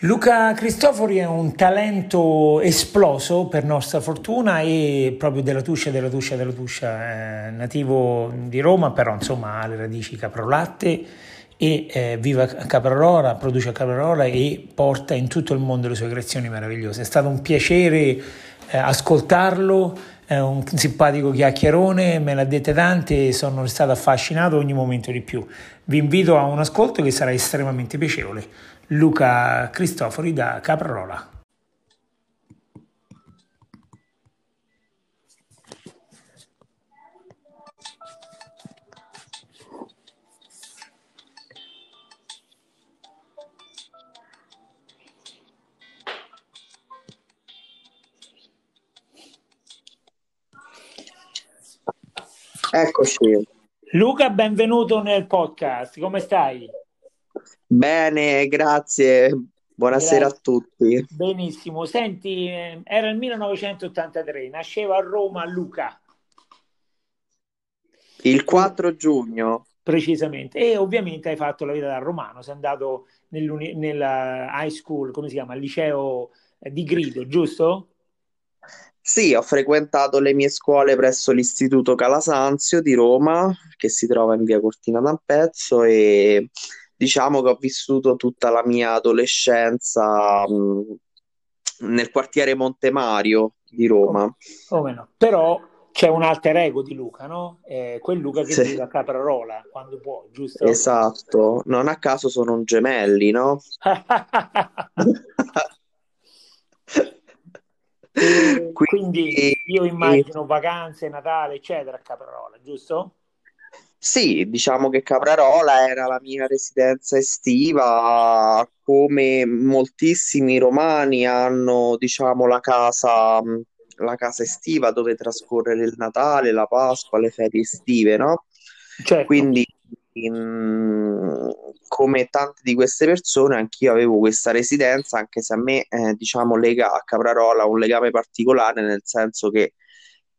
Luca Cristofori è un talento esploso per nostra fortuna e proprio della Tuscia, della Tuscia, della Tuscia, eh, nativo di Roma, però insomma ha le radici caprolatte e eh, vive a Caprarola, produce a Caprarola e porta in tutto il mondo le sue creazioni meravigliose. È stato un piacere eh, ascoltarlo, è un simpatico chiacchierone, me l'ha dette tante e sono stato affascinato ogni momento di più. Vi invito a un ascolto che sarà estremamente piacevole. Luca Cristofori da Caprarola. Eccoci. Luca, benvenuto nel podcast. Come stai? Bene, grazie. Buonasera Grazie. a tutti. Benissimo. Senti, eh, era il 1983, nasceva a Roma Luca, Il 4 giugno. precisamente, e ovviamente hai fatto la vita da romano, sei andato nella high school, come si chiama? Al liceo eh, di Grido, giusto? Sì, ho frequentato le mie scuole presso l'Istituto Calasanzio di Roma, che si trova in via Cortina d'Ampezzo, e diciamo che ho vissuto tutta la mia adolescenza, mh, nel quartiere Montemario di Roma. Come no? Però c'è un alter ego di Luca, no? Eh, quel Luca che Sì, vive a Caprarola quando può, giusto? esatto. Non a caso sono gemelli, no? Quindi Quindi io immagino vacanze, Natale, eccetera, a Caprarola, giusto? Sì, diciamo che Caprarola era la mia residenza estiva, come moltissimi romani hanno, diciamo, la casa, mh, la casa estiva dove trascorrere il Natale, la Pasqua, le ferie estive, no? Certo. Quindi, mh, come tante di queste persone, anch'io avevo questa residenza, anche se a me, eh, diciamo, lega a Caprarola un legame particolare, nel senso che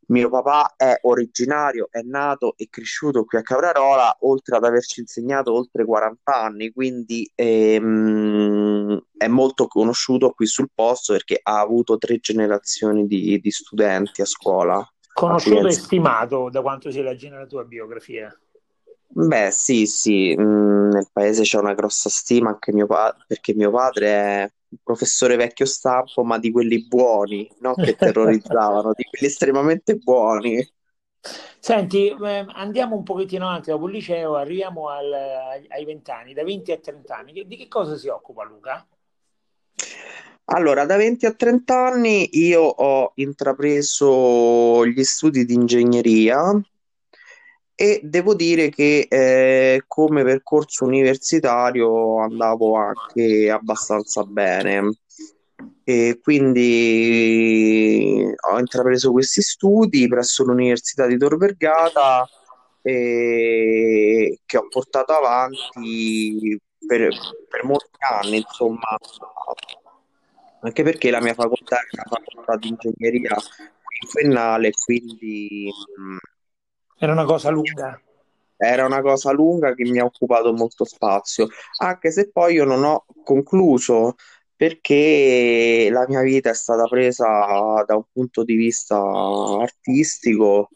mio papà è originario, è nato e cresciuto qui a Caprarola, oltre ad averci insegnato oltre 40 anni, quindi ehm, è molto conosciuto qui sul posto perché ha avuto tre generazioni di, di studenti a scuola a Conosciuto e stimato da quanto si legge nella tua biografia. Beh, sì, sì, mm, nel paese c'è una grossa stima anche mio pa- perché mio padre è un professore vecchio stampo, ma di quelli buoni, non che terrorizzavano, di quelli estremamente buoni. Senti, eh, andiamo un pochettino avanti dopo il liceo, arriviamo al- ai ai 20 anni, da 20 a 30 anni. Di che cosa si occupa Luca? Allora, da 20 a 30 anni io ho intrapreso gli studi di ingegneria e devo dire che eh, come percorso universitario andavo anche abbastanza bene. E quindi ho intrapreso questi studi presso l'Università di Tor Vergata che ho portato avanti per, per molti anni, insomma, anche perché la mia facoltà è una facoltà di ingegneria quinquennale, quindi mh, Era una cosa lunga. era una cosa lunga che mi ha occupato molto spazio, anche se poi io non ho concluso perché la mia vita è stata presa da un punto di vista artistico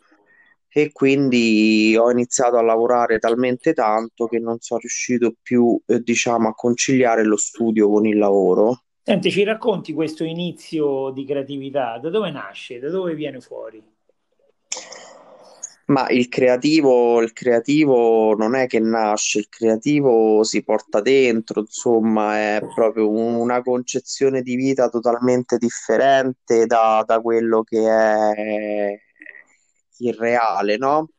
e quindi ho iniziato a lavorare talmente tanto che non sono riuscito più, eh, diciamo, a conciliare lo studio con il lavoro. Senti, ci racconti questo inizio di creatività? Da dove nasce? Da dove viene fuori? Ma il creativo, il creativo non è che nasce, il creativo si porta dentro, insomma, è proprio una concezione di vita totalmente differente da, da quello che è il reale, no?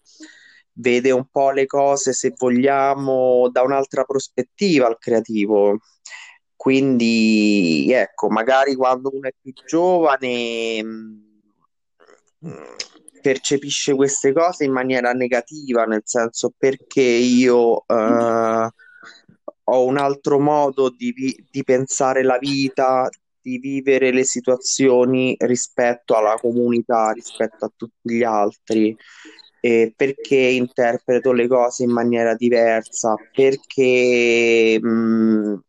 Vede un po' le cose, se vogliamo, da un'altra prospettiva il creativo. Quindi, ecco, magari quando uno è più giovane, mh, percepisce queste cose in maniera negativa, nel senso perché io eh, ho un altro modo di, vi- di pensare la vita, di vivere le situazioni rispetto alla comunità, rispetto a tutti gli altri eh, perché interpreto le cose in maniera diversa, perché mh,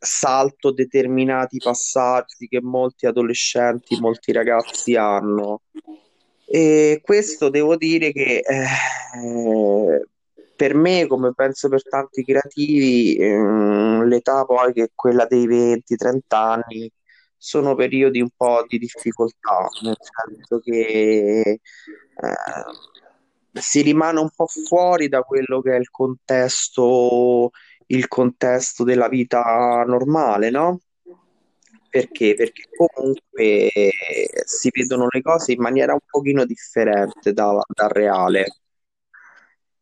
salto determinati passaggi che molti adolescenti, molti ragazzi hanno. E questo devo dire che eh, per me, come penso per tanti creativi, ehm, l'età poi che è quella dei 20-30 anni sono periodi un po' di difficoltà, nel senso che eh, si rimane un po' fuori da quello che è il contesto, il contesto della vita normale, no? Perché? Perché comunque si vedono le cose in maniera un pochino differente da- dal reale.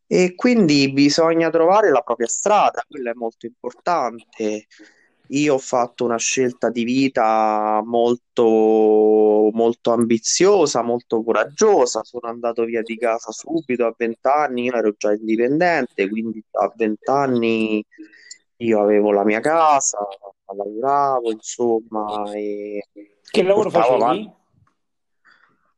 E quindi bisogna trovare la propria strada, quello è molto importante. Io ho fatto una scelta di vita molto, molto ambiziosa, molto coraggiosa. Sono andato via di casa subito a 20 anni, io ero già indipendente, quindi a 20 anni io avevo la mia casa, lavoravo, insomma, e Che lavoro portavo avanti. facevi?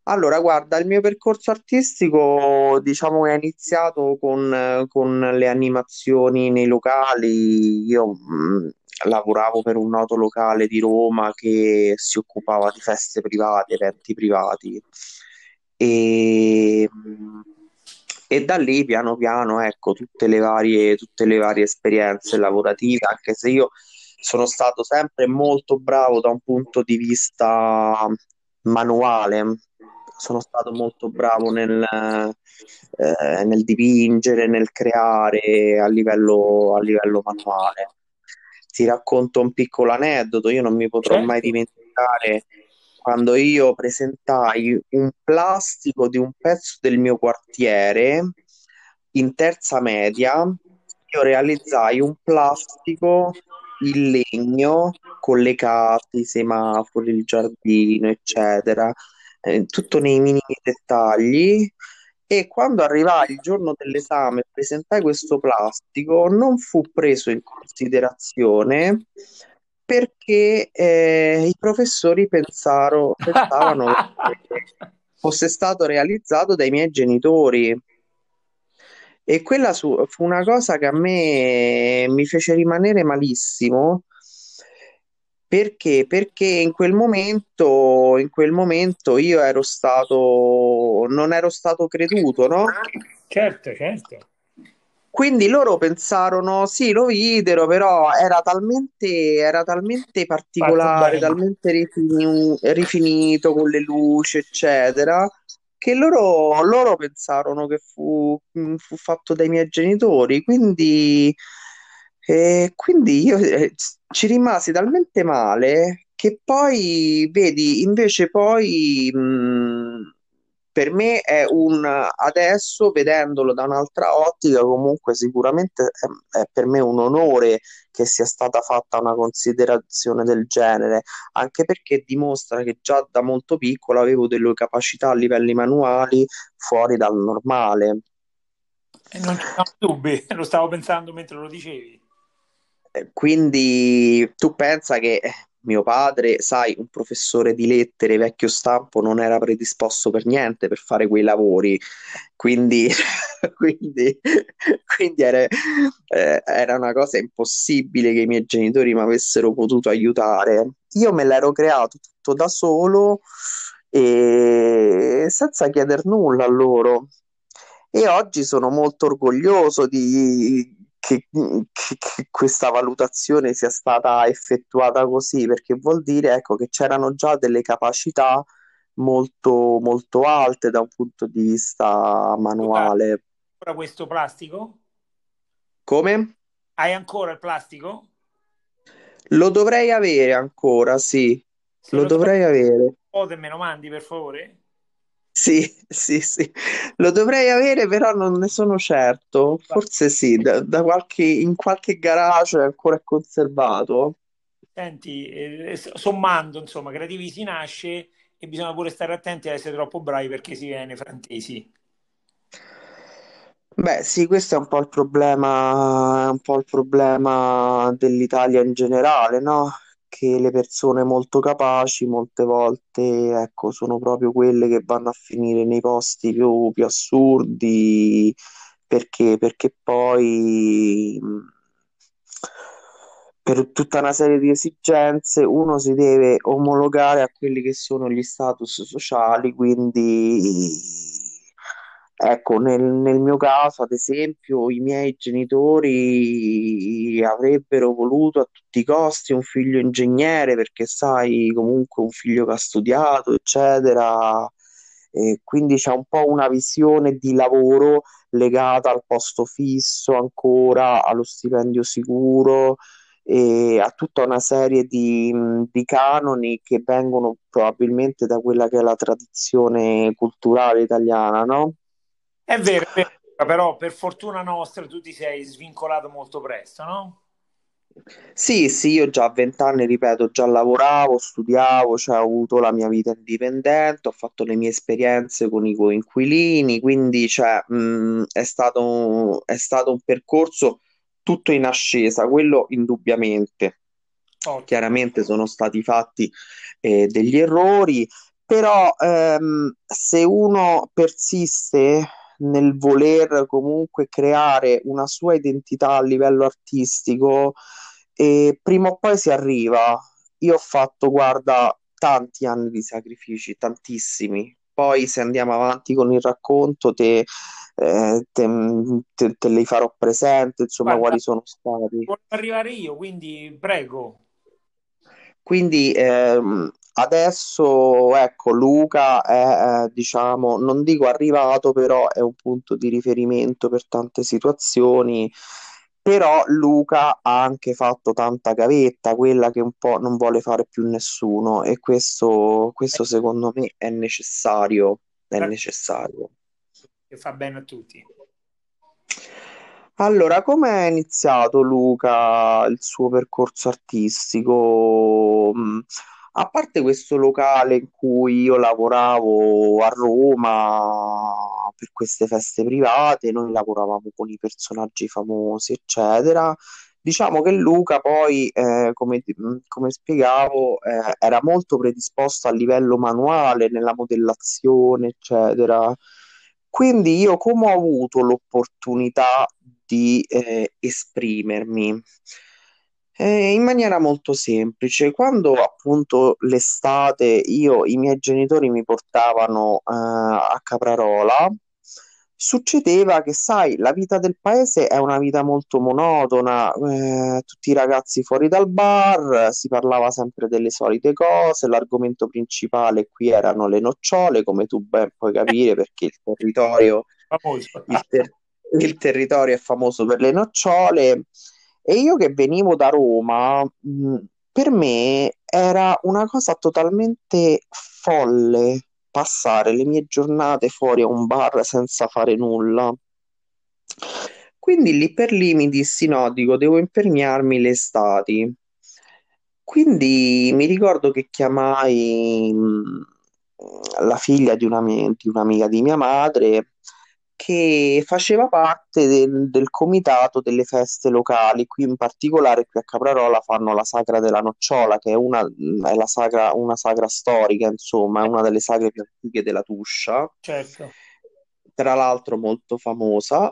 Allora, guarda, il mio percorso artistico, diciamo che è iniziato con, con le animazioni nei locali. Io mh, lavoravo per un noto locale di Roma che si occupava di feste private, eventi privati. E, mh, e da lì, piano piano, ecco, tutte le varie, tutte le varie esperienze lavorative, anche se io sono stato sempre molto bravo da un punto di vista manuale sono stato molto bravo nel, eh, nel dipingere, nel creare a livello, a livello manuale. Ti racconto un piccolo aneddoto, io non mi potrò mai Certo. dimenticare quando io presentai un plastico di un pezzo del mio quartiere in terza media, io realizzai un plastico in legno con le case, i semafori, il giardino, eccetera eh, tutto nei minimi dettagli. E quando arrivai il giorno dell'esame e presentai questo plastico, non fu preso in considerazione perché eh, i professori pensaro- pensavano che fosse stato realizzato dai miei genitori. E quella su- fu una cosa che a me mi fece rimanere malissimo perché? Perché in quel momento, in quel momento io ero stato, non ero stato creduto, no? Certo, certo. Quindi loro pensarono, sì, lo videro, però era talmente, era talmente particolare, talmente rifini- rifinito con le luci, eccetera, che loro, loro pensarono che fu, fu fatto dai miei genitori. Quindi, eh, quindi io eh, ci rimasi talmente male che poi, vedi, invece poi mh, per me è un adesso, vedendolo da un'altra ottica, comunque sicuramente è, è per me un onore che sia stata fatta una considerazione del genere, anche perché dimostra che già da molto piccolo avevo delle capacità a livelli manuali fuori dal normale. E non ci sono dubbi, lo stavo pensando mentre lo dicevi. Quindi tu pensa che mio padre, sai, un professore di lettere vecchio stampo non era predisposto per niente per fare quei lavori, quindi, quindi, quindi era, eh, era una cosa impossibile che i miei genitori mi avessero potuto aiutare. Io me l'ero creato tutto da solo e senza chieder nulla a loro. E oggi sono molto orgoglioso di, che, che- che questa valutazione sia stata effettuata così, perché vuol dire, ecco, che c'erano già delle capacità molto, molto alte da un punto di vista manuale. ancora questo plastico? Come? Hai ancora il plastico? Lo dovrei avere ancora, sì, Se lo lo dovrei avere. foto e me lo mandi per favore? Sì, sì, sì, lo dovrei avere, però non ne sono certo. Forse sì, da, da qualche, in qualche garage è ancora conservato. Senti, eh, sommando, insomma, creativi si nasce e bisogna pure stare attenti a essere troppo bravi perché si viene frantesi. Beh, sì, questo è un po' il problema, è un po' il problema dell'Italia in generale, no? Che le persone molto capaci molte volte, ecco, sono proprio quelle che vanno a finire nei posti più, più assurdi, perché, perché poi per tutta una serie di esigenze uno si deve omologare a quelli che sono gli status sociali, quindi ecco, nel, nel mio caso, ad esempio, i miei genitori avrebbero voluto a tutti i costi un figlio ingegnere perché sai, comunque un figlio che ha studiato, eccetera. E quindi c'è un po' una visione di lavoro legata al posto fisso ancora, allo stipendio sicuro e a tutta una serie di, di, canoni che vengono probabilmente da quella che è la tradizione culturale italiana, no? È vero, è vero, però per fortuna nostra tu ti sei svincolato molto presto, no? Sì, sì, io già a vent'anni, ripeto, già lavoravo, studiavo, cioè ho avuto la mia vita indipendente, ho fatto le mie esperienze con i coinquilini, quindi cioè, mh, è stato, è stato un percorso tutto in ascesa, quello indubbiamente. Oh. Chiaramente sono stati fatti eh, degli errori, però ehm, se uno persiste nel voler comunque creare una sua identità a livello artistico, eh, prima o poi si arriva. Io ho fatto, guarda, tanti anni di sacrifici, tantissimi. Poi se andiamo avanti con il racconto, te eh, te, te, te, li farò presente, insomma, Guarda, quali sono stati. Voglio arrivare io, quindi prego. Quindi ehm, adesso, ecco, Luca è, eh, diciamo, non dico arrivato, però è un punto di riferimento per tante situazioni. Però Luca ha anche fatto tanta gavetta, quella che un po' non vuole fare più nessuno, e questo, questo secondo me è necessario. È necessario che fa bene a tutti. Allora, come è iniziato Luca il suo percorso artistico? A parte questo locale in cui io lavoravo a Roma per queste feste private, noi lavoravamo con i personaggi famosi, eccetera. Diciamo che Luca poi, eh, come, mm, come spiegavo, eh, era molto predisposto a livello manuale nella modellazione, eccetera. Quindi io come ho avuto l'opportunità di eh, esprimermi? Eh, in maniera molto semplice, quando appunto l'estate io, i miei genitori mi portavano eh, a Caprarola, succedeva che, sai, la vita del paese è una vita molto monotona, eh, tutti i ragazzi fuori dal bar, si parlava sempre delle solite cose, l'argomento principale qui erano le nocciole, come tu ben puoi capire, perché il territorio, il, ter- il territorio è famoso per le nocciole. E io che venivo da Roma, per me era una cosa totalmente folle passare le mie giornate fuori a un bar senza fare nulla. Quindi lì per lì mi dissi no, dico, devo imperniarmi le estati. Quindi mi ricordo che chiamai la figlia di, una, di un'amica di mia madre che faceva parte del, del, comitato delle feste locali. Qui in particolare, qui a Caprarola, fanno la Sagra della Nocciola, che è una, è la sagra, una sagra storica, insomma, è una delle sagre più antiche della Tuscia. Certo. Tra l'altro molto famosa.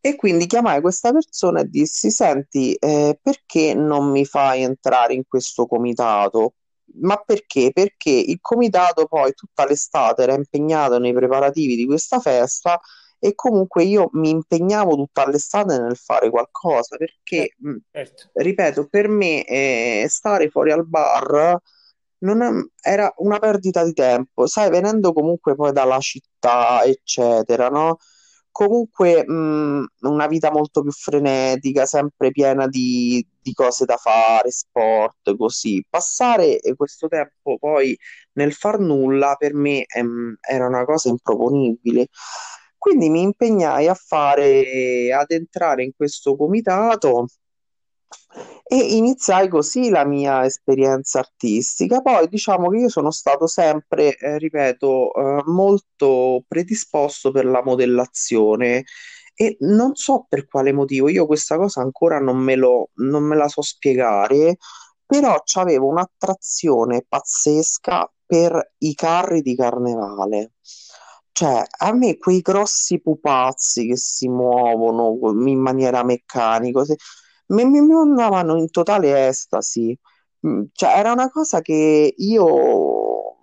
E quindi chiamai questa persona e dissi: Senti, eh, perché non mi fai entrare in questo comitato? Ma perché? Perché il comitato poi tutta l'estate era impegnato nei preparativi di questa festa e comunque io mi impegnavo tutta l'estate nel fare qualcosa perché, mm, certo. ripeto, per me eh, stare fuori al bar non è, era una perdita di tempo, sai, venendo comunque poi dalla città, eccetera, no? Comunque mh, una vita molto più frenetica, sempre piena di, di cose da fare, sport, così. Passare questo tempo poi nel far nulla per me ehm, era una cosa improponibile. Quindi mi impegnai a fare, ad entrare in questo comitato E iniziai così la mia esperienza artistica. Poi diciamo che io sono stato sempre, eh, ripeto, eh, molto predisposto per la modellazione e non so per quale motivo, io questa cosa ancora non me lo, non me la so spiegare, però c'avevo un'attrazione pazzesca per i carri di carnevale. Cioè, a me quei grossi pupazzi che si muovono in maniera meccanica, se- mi, mi, andavano in totale estasi. Mm, Cioè, era una cosa che io,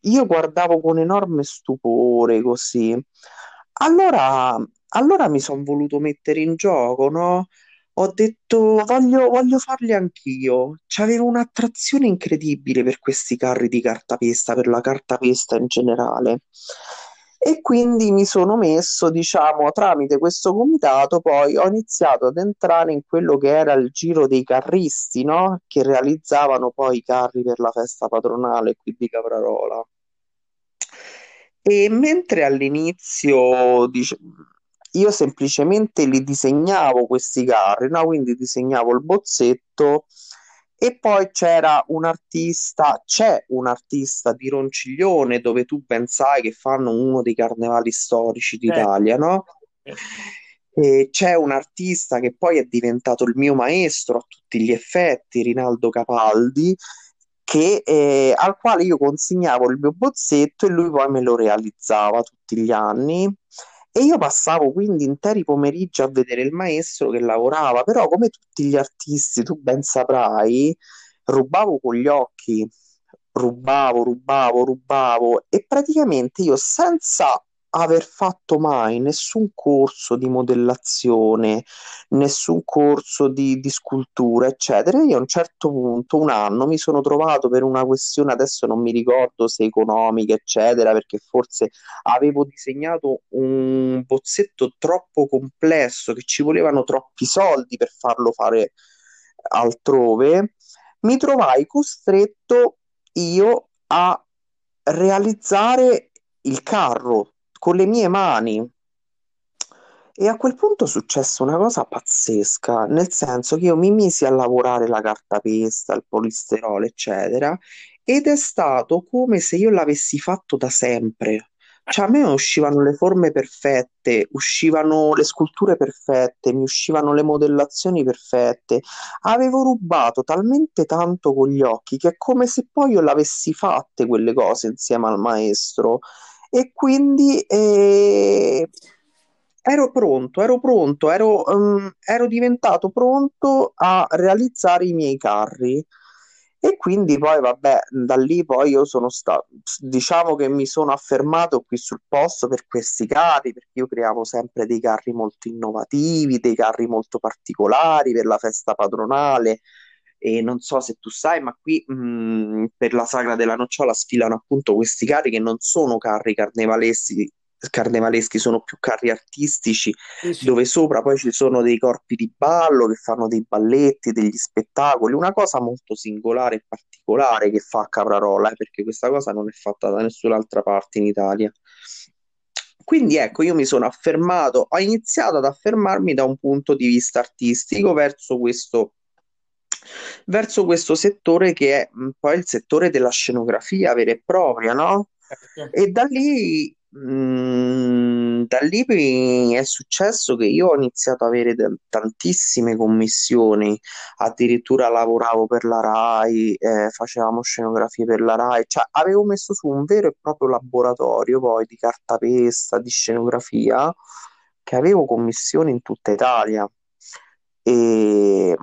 io guardavo con enorme stupore così. Allora, allora mi sono voluto mettere in gioco, no? Ho detto voglio, voglio farli anch'io. C'avevo un'attrazione incredibile per questi carri di cartapesta, per la cartapesta in generale. E quindi mi sono messo, diciamo, tramite questo comitato, poi ho iniziato ad entrare in quello che era il giro dei carristi, no? Che realizzavano poi i carri per la festa patronale qui di Caprarola. E mentre all'inizio dice- io semplicemente li disegnavo questi carri, no? Quindi disegnavo il bozzetto e poi c'era un artista, c'è un artista di Ronciglione dove tu ben sai che fanno uno dei carnevali storici Certo, d'Italia, no? certo. E c'è un artista che poi è diventato il mio maestro a tutti gli effetti, Rinaldo Capaldi, che, eh, al quale io consegnavo il mio bozzetto e lui poi me lo realizzava tutti gli anni. E io passavo quindi interi pomeriggi a vedere il maestro che lavorava, però come tutti gli artisti, tu ben saprai, rubavo con gli occhi, rubavo, rubavo, rubavo e praticamente io senza aver fatto mai nessun corso di modellazione, nessun corso di, di scultura, eccetera. Io a un certo punto, un anno, mi sono trovato per una questione, adesso non mi ricordo se economica, eccetera, perché forse avevo disegnato un bozzetto troppo complesso, che ci volevano troppi soldi per farlo fare altrove. Mi trovai costretto io a realizzare il carro con le mie mani. E a quel punto è successa una cosa pazzesca, nel senso che io mi misi a lavorare la cartapesta, il polisterolo, eccetera, ed è stato come se io l'avessi fatto da sempre. Cioè, a me uscivano le forme perfette, uscivano le sculture perfette, mi uscivano le modellazioni perfette. Avevo rubato talmente tanto con gli occhi che è come se poi io l'avessi fatte quelle cose insieme al maestro. E quindi eh, ero pronto, ero pronto, ero, ehm, ero diventato pronto a realizzare i miei carri. E quindi poi, vabbè, da lì poi io sono stato, diciamo che mi sono affermato qui sul posto per questi carri, perché io creavo sempre dei carri molto innovativi, dei carri molto particolari per la festa patronale. E non so se tu sai, ma qui mh, per la Sagra della Nocciola sfilano appunto questi carri che non sono carri carnevaleschi, carnevaleschi, sono più carri artistici, Sì, sì. dove sopra poi ci sono dei corpi di ballo che fanno dei balletti, degli spettacoli, una cosa molto singolare e particolare che fa Caprarola, eh, perché questa cosa non è fatta da nessun'altra parte in Italia. Quindi ecco, io mi sono affermato, ho iniziato ad affermarmi da un punto di vista artistico verso questo verso questo settore che è poi il settore della scenografia vera e propria, no? Certo. E da lì, mh, da lì è successo che io ho iniziato ad avere de- tantissime commissioni, addirittura lavoravo per la Rai, eh, facevamo scenografie per la Rai, cioè avevo messo su un vero e proprio laboratorio poi di cartapesta, di scenografia, che avevo commissioni in tutta Italia. E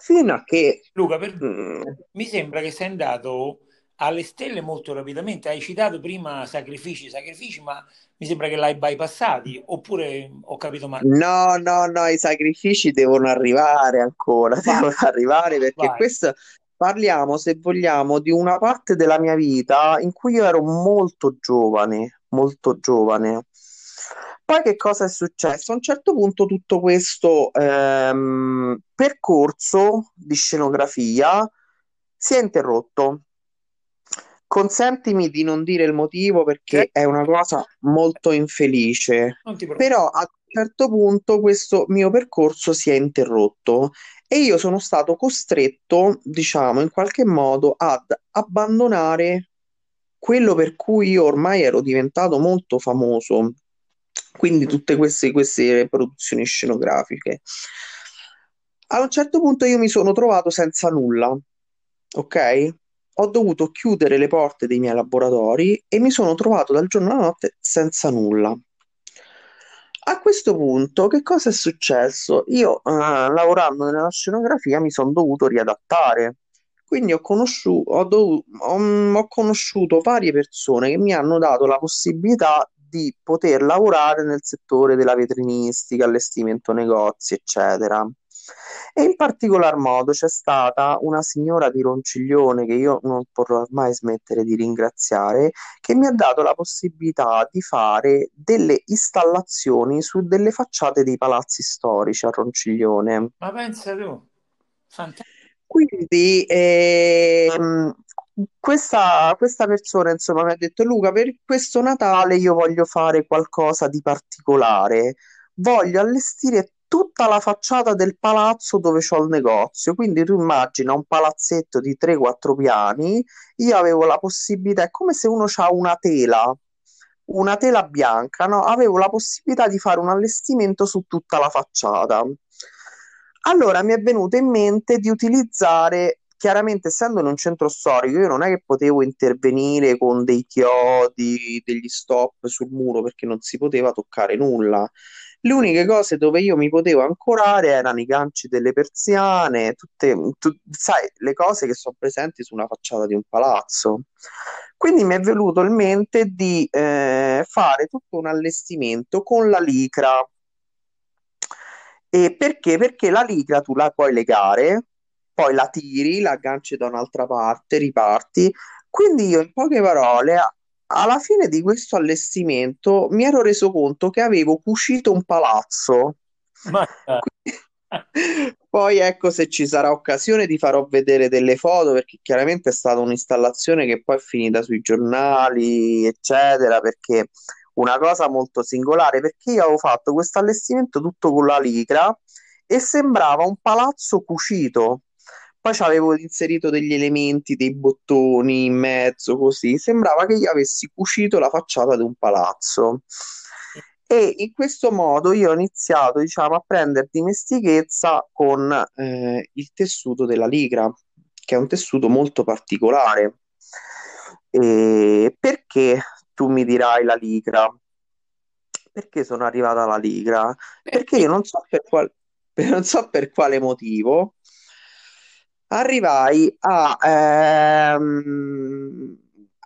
fino a che Luca, per- mm, mi sembra che sei andato alle stelle molto rapidamente. Hai citato prima sacrifici, sacrifici, ma mi sembra che l'hai bypassati, oppure ho capito male. No, no, no, i sacrifici devono arrivare ancora, Vai, devono arrivare perché vai. questo parliamo, se vogliamo, di una parte della mia vita in cui io ero molto giovane, molto giovane. Poi che cosa è successo? A un certo punto tutto questo ehm, percorso di scenografia si è interrotto. Consentimi di non dire il motivo perché è una cosa molto infelice. Però a un certo punto questo mio percorso si è interrotto e io sono stato costretto, diciamo, in qualche modo ad abbandonare quello per cui io ormai ero diventato molto famoso, quindi tutte queste, queste produzioni scenografiche. A un certo punto io mi sono trovato senza nulla, ok? Ho dovuto chiudere le porte dei miei laboratori e mi sono trovato dal giorno alla notte senza nulla. A questo punto, che cosa è successo? Io, eh, lavorando nella scenografia, mi sono dovuto riadattare. Quindi ho conosciuto, ho, dovuto, ho, ho conosciuto varie persone che mi hanno dato la possibilità di poter lavorare nel settore della vetrinistica, allestimento negozi, eccetera. E in particolar modo c'è stata una signora di Ronciglione che io non potrò mai smettere di ringraziare, che mi ha dato la possibilità di fare delle installazioni su delle facciate dei palazzi storici a Ronciglione. Ma pensa tu, fantastico. Quindi ehm, questa, questa persona insomma mi ha detto Luca per questo Natale io voglio fare qualcosa di particolare voglio allestire tutta la facciata del palazzo dove c'ho il negozio. Quindi tu immagina un palazzetto di 3-4 piani, io avevo la possibilità, è come se uno ha una tela, una tela bianca, no? Avevo la possibilità di fare un allestimento su tutta la facciata. Allora mi è venuto in mente di utilizzare chiaramente essendo in un centro storico, io non è che potevo intervenire con dei chiodi, degli stop sul muro perché non si poteva toccare nulla. Le uniche cose dove io mi potevo ancorare erano i ganci delle persiane, tutte, tu, sai, le cose che sono presenti su una facciata di un palazzo. Quindi mi è venuto in mente di eh, fare tutto un allestimento con la licra. E perché? Perché la licra tu la puoi legare, poi la tiri, la agganci da un'altra parte, riparti. Quindi io in poche parole alla fine di questo allestimento mi ero reso conto che avevo cucito un palazzo. Ma... Poi ecco se ci sarà occasione ti farò vedere delle foto perché chiaramente è stata un'installazione che poi è finita sui giornali, eccetera, perché una cosa molto singolare perché io avevo fatto questo allestimento tutto con la licra e sembrava un palazzo cucito. Poi ci avevo inserito degli elementi, dei bottoni in mezzo, così. Sembrava che io avessi cucito la facciata di un palazzo. E in questo modo io ho iniziato, diciamo, a prendere dimestichezza con eh, il tessuto della ligra, che è un tessuto molto particolare. E perché tu mi dirai la ligra? Perché sono arrivata alla ligra? Perché io non so per, qual- non so per quale motivo arrivai a, ehm,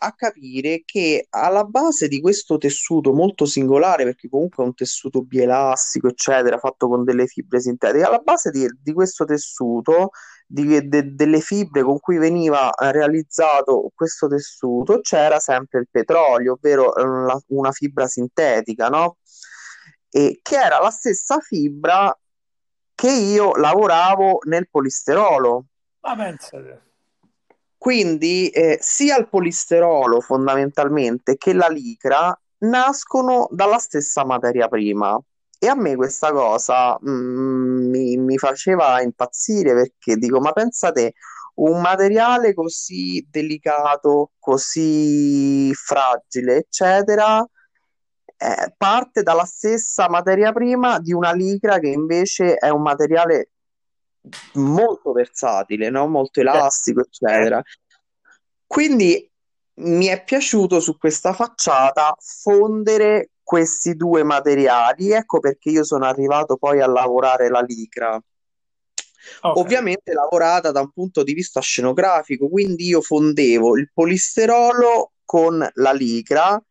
a capire che alla base di questo tessuto molto singolare, perché comunque è un tessuto bielastico, eccetera, fatto con delle fibre sintetiche, alla base di, di questo tessuto, di, de, delle fibre con cui veniva realizzato questo tessuto, c'era sempre il petrolio, ovvero eh, la, una fibra sintetica, no? E che era la stessa fibra che io lavoravo nel polisterolo ma pensate. Quindi eh, sia il polisterolo fondamentalmente che la licra nascono dalla stessa materia prima. E a me questa cosa mm, mi, mi faceva impazzire perché dico, ma pensate, un materiale così delicato, così fragile, eccetera, eh, parte dalla stessa materia prima di una licra che invece è un materiale molto versatile, no? molto elastico, eccetera. Quindi mi è piaciuto su questa facciata fondere questi due materiali, ecco perché io sono arrivato poi a lavorare la licra. Okay. Ovviamente lavorata da un punto di vista scenografico, quindi io fondevo il polisterolo con la licra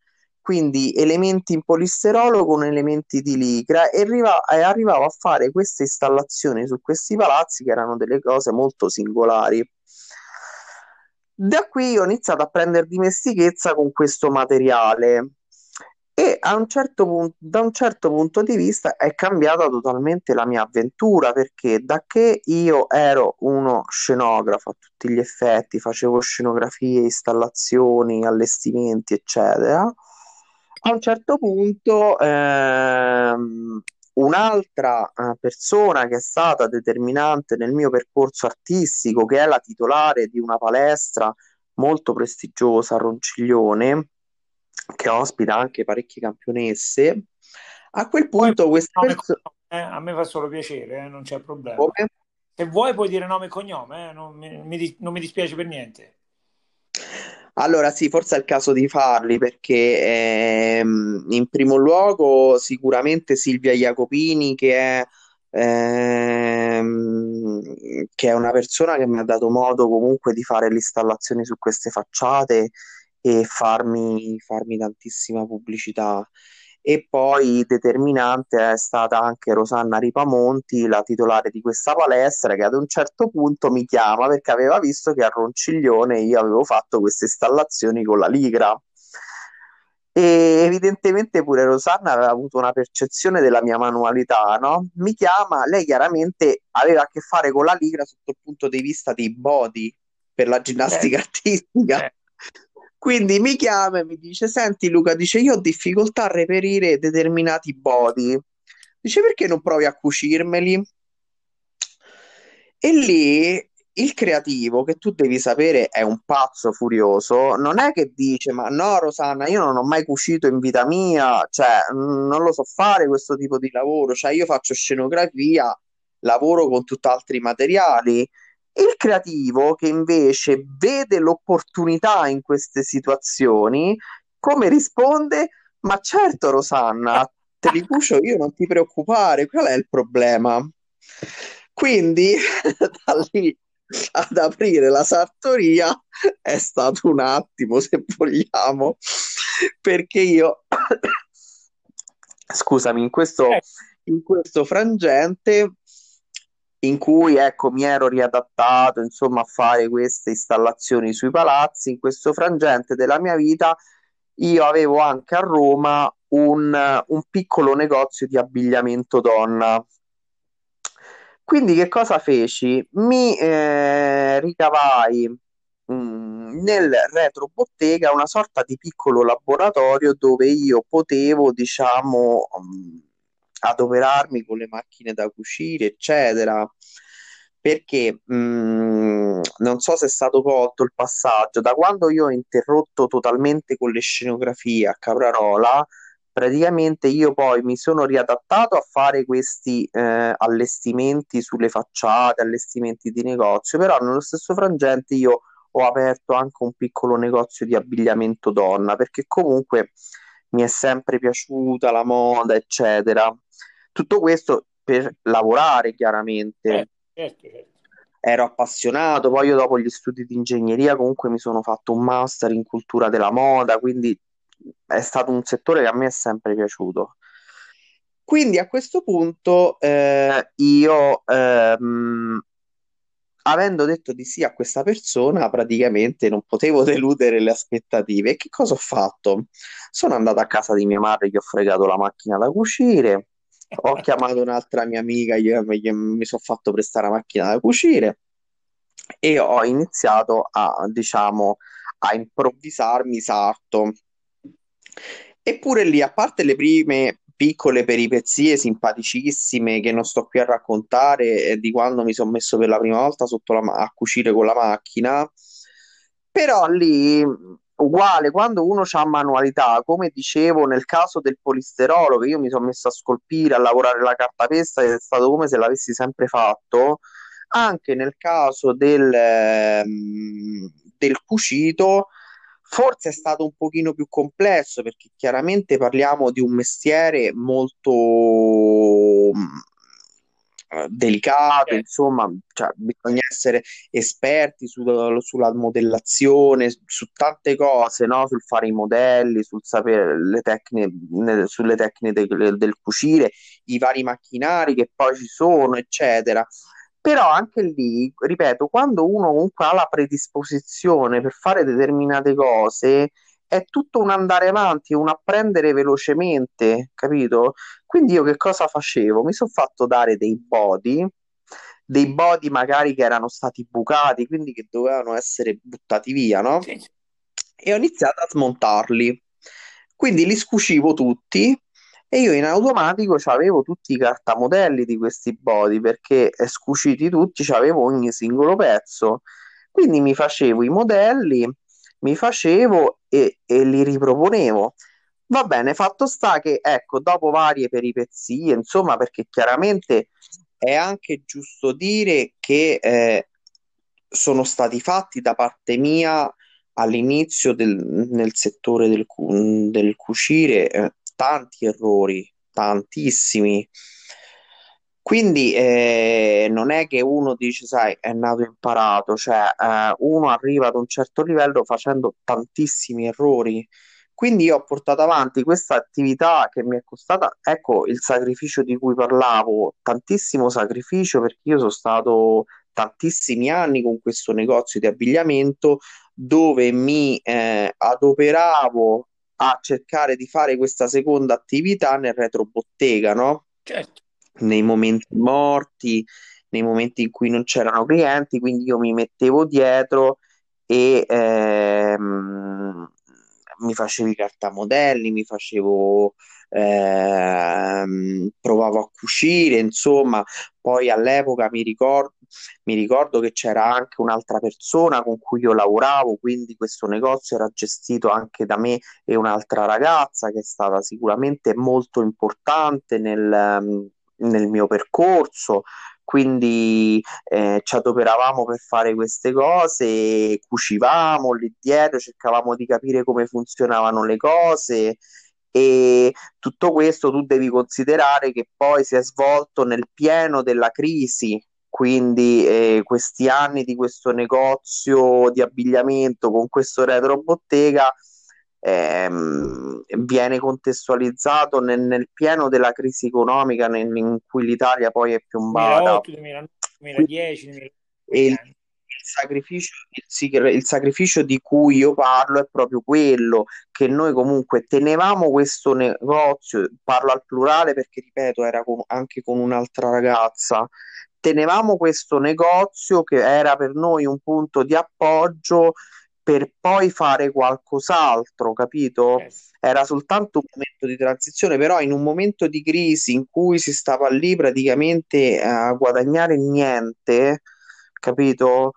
quindi elementi in polisterolo con elementi di licra e, arriva, e arrivavo a fare queste installazioni su questi palazzi che erano delle cose molto singolari. Da qui ho iniziato a prendere dimestichezza con questo materiale e a un certo punto, da un certo punto di vista è cambiata totalmente la mia avventura perché da che io ero uno scenografo a tutti gli effetti, facevo scenografie, installazioni, allestimenti, eccetera a un certo punto ehm, un'altra uh, persona che è stata determinante nel mio percorso artistico, che è la titolare di una palestra molto prestigiosa a Ronciglione, che ospita anche parecchie campionesse. A quel punto questa persona... Eh, a me fa solo piacere, eh, non c'è problema. Come? Se vuoi puoi dire nome e cognome, eh? non, mi, non mi dispiace per niente. Allora sì, forse è il caso di farli perché ehm, in primo luogo sicuramente Silvia Jacopini che è, ehm, che è una persona che mi ha dato modo comunque di fare le installazioni su queste facciate e farmi, farmi tantissima pubblicità e poi determinante è stata anche Rosanna Ripamonti, la titolare di questa palestra, che ad un certo punto mi chiama perché aveva visto che a Ronciglione io avevo fatto queste installazioni con la Ligra. E evidentemente pure Rosanna aveva avuto una percezione della mia manualità, no? Mi chiama, lei chiaramente aveva a che fare con la Ligra sotto il punto di vista dei body per la ginnastica eh. artistica. Eh. Quindi mi chiama e mi dice: Senti, Luca, dice io ho difficoltà a reperire determinati body. Dice perché non provi a cucirmeli? E lì il creativo, che tu devi sapere è un pazzo furioso, non è che dice: Ma no, Rosanna, io non ho mai cucito in vita mia, cioè non lo so fare questo tipo di lavoro, cioè io faccio scenografia, lavoro con tutt'altri materiali il creativo che invece vede l'opportunità in queste situazioni, come risponde? Ma certo, Rosanna, te li cucio io, non ti preoccupare, qual è il problema? Quindi da lì ad aprire la sartoria è stato un attimo, se vogliamo, perché io, scusami, in questo, in questo frangente in cui ecco, mi ero riadattato insomma, a fare queste installazioni sui palazzi. In questo frangente della mia vita io avevo anche a Roma un, un piccolo negozio di abbigliamento donna. Quindi che cosa feci? Mi eh, ricavai mh, mm, nel retro bottega una sorta di piccolo laboratorio dove io potevo, diciamo, mh, mm, adoperarmi con le macchine da cucire, eccetera. Perché mh, mm, non so se è stato colto il passaggio, da quando io ho interrotto totalmente con le scenografie a Caprarola, praticamente io poi mi sono riadattato a fare questi eh, allestimenti sulle facciate, allestimenti di negozio, però nello stesso frangente io ho aperto anche un piccolo negozio di abbigliamento donna, perché comunque mi è sempre piaciuta la moda, eccetera. Tutto questo per lavorare chiaramente. Eh, certo, certo. Ero appassionato, poi io dopo gli studi di ingegneria comunque mi sono fatto un master in cultura della moda, quindi è stato un settore che a me è sempre piaciuto. Quindi a questo punto eh, io, ehm, avendo detto di sì a questa persona, praticamente non potevo deludere le aspettative. E che cosa ho fatto? Sono andato a casa di mia madre, gli ho fregato la macchina da cucire, ho chiamato un'altra mia amica, io, mi, mi sono fatto prestare la macchina da cucire e ho iniziato a, diciamo, a improvvisarmi sarto. Eppure lì, a parte le prime piccole peripezie simpaticissime che non sto qui a raccontare di quando mi sono messo per la prima volta sotto la ma- a cucire con la macchina, però lì uguale quando uno ha manualità, come dicevo nel caso del polisterolo, che io mi sono messo a scolpire, a lavorare la cartapesta, è stato come se l'avessi sempre fatto, anche nel caso del, ehm, del cucito, forse è stato un pochino più complesso perché chiaramente parliamo di un mestiere molto eh, delicato, insomma, cioè, bisogna essere esperti su, sulla modellazione, su tante cose, no? sul fare i modelli, sul sapere le tecniche, sulle tecniche del, del cucire, i vari macchinari che poi ci sono, eccetera. Però anche lì, ripeto, quando uno comunque ha la predisposizione per fare determinate cose, è tutto un andare avanti, un apprendere velocemente, capito? Quindi io che cosa facevo? Mi sono fatto dare dei body, dei body magari che erano stati bucati, quindi che dovevano essere buttati via, no? Sì. E ho iniziato a smontarli. Quindi li scucivo tutti E io in automatico avevo tutti i cartamodelli di questi body perché scuciti tutti, c'avevo ogni singolo pezzo. Quindi mi facevo i modelli, mi facevo e, e li riproponevo. Va bene, fatto sta che, ecco, dopo varie peripezie, insomma, perché chiaramente è anche giusto dire che eh, sono stati fatti da parte mia all'inizio del, nel settore del, del cucire eh, tanti errori, tantissimi. Quindi eh, non è che uno dice, sai, è nato imparato, cioè eh, uno arriva ad un certo livello facendo tantissimi errori. Quindi io ho portato avanti questa attività che mi è costata, ecco, il sacrificio di cui parlavo, tantissimo sacrificio perché io sono stato tantissimi anni con questo negozio di abbigliamento dove mi eh, adoperavo a cercare di fare questa seconda attività nel retrobottega, no? Certo. Nei momenti morti, nei momenti in cui non c'erano clienti, quindi io mi mettevo dietro e ehm, mi facevo i cartamodelli, mi facevo ehm, provavo a cucire, insomma, poi all'epoca mi ricordo, mi ricordo che c'era anche un'altra persona con cui io lavoravo, quindi questo negozio era gestito anche da me e un'altra ragazza che è stata sicuramente molto importante nel, nel mio percorso. Quindi eh, ci adoperavamo per fare queste cose, cucivamo lì dietro, cercavamo di capire come funzionavano le cose e tutto questo tu devi considerare che poi si è svolto nel pieno della crisi, quindi eh, questi anni di questo negozio di abbigliamento con questo retro bottega ehm, viene contestualizzato nel, nel, pieno della crisi economica nel, in cui l'Italia poi è piombata. 2008, 2010, 2011. Sacrificio, il, il sacrificio di cui io parlo è proprio quello che noi comunque tenevamo questo negozio, parlo al plurale perché ripeto, era con, anche con un'altra ragazza, tenevamo questo negozio che era per noi un punto di appoggio per poi fare qualcos'altro, capito? Yes. Era soltanto un momento di transizione, però in un momento di crisi in cui si stava lì praticamente a guadagnare niente, capito?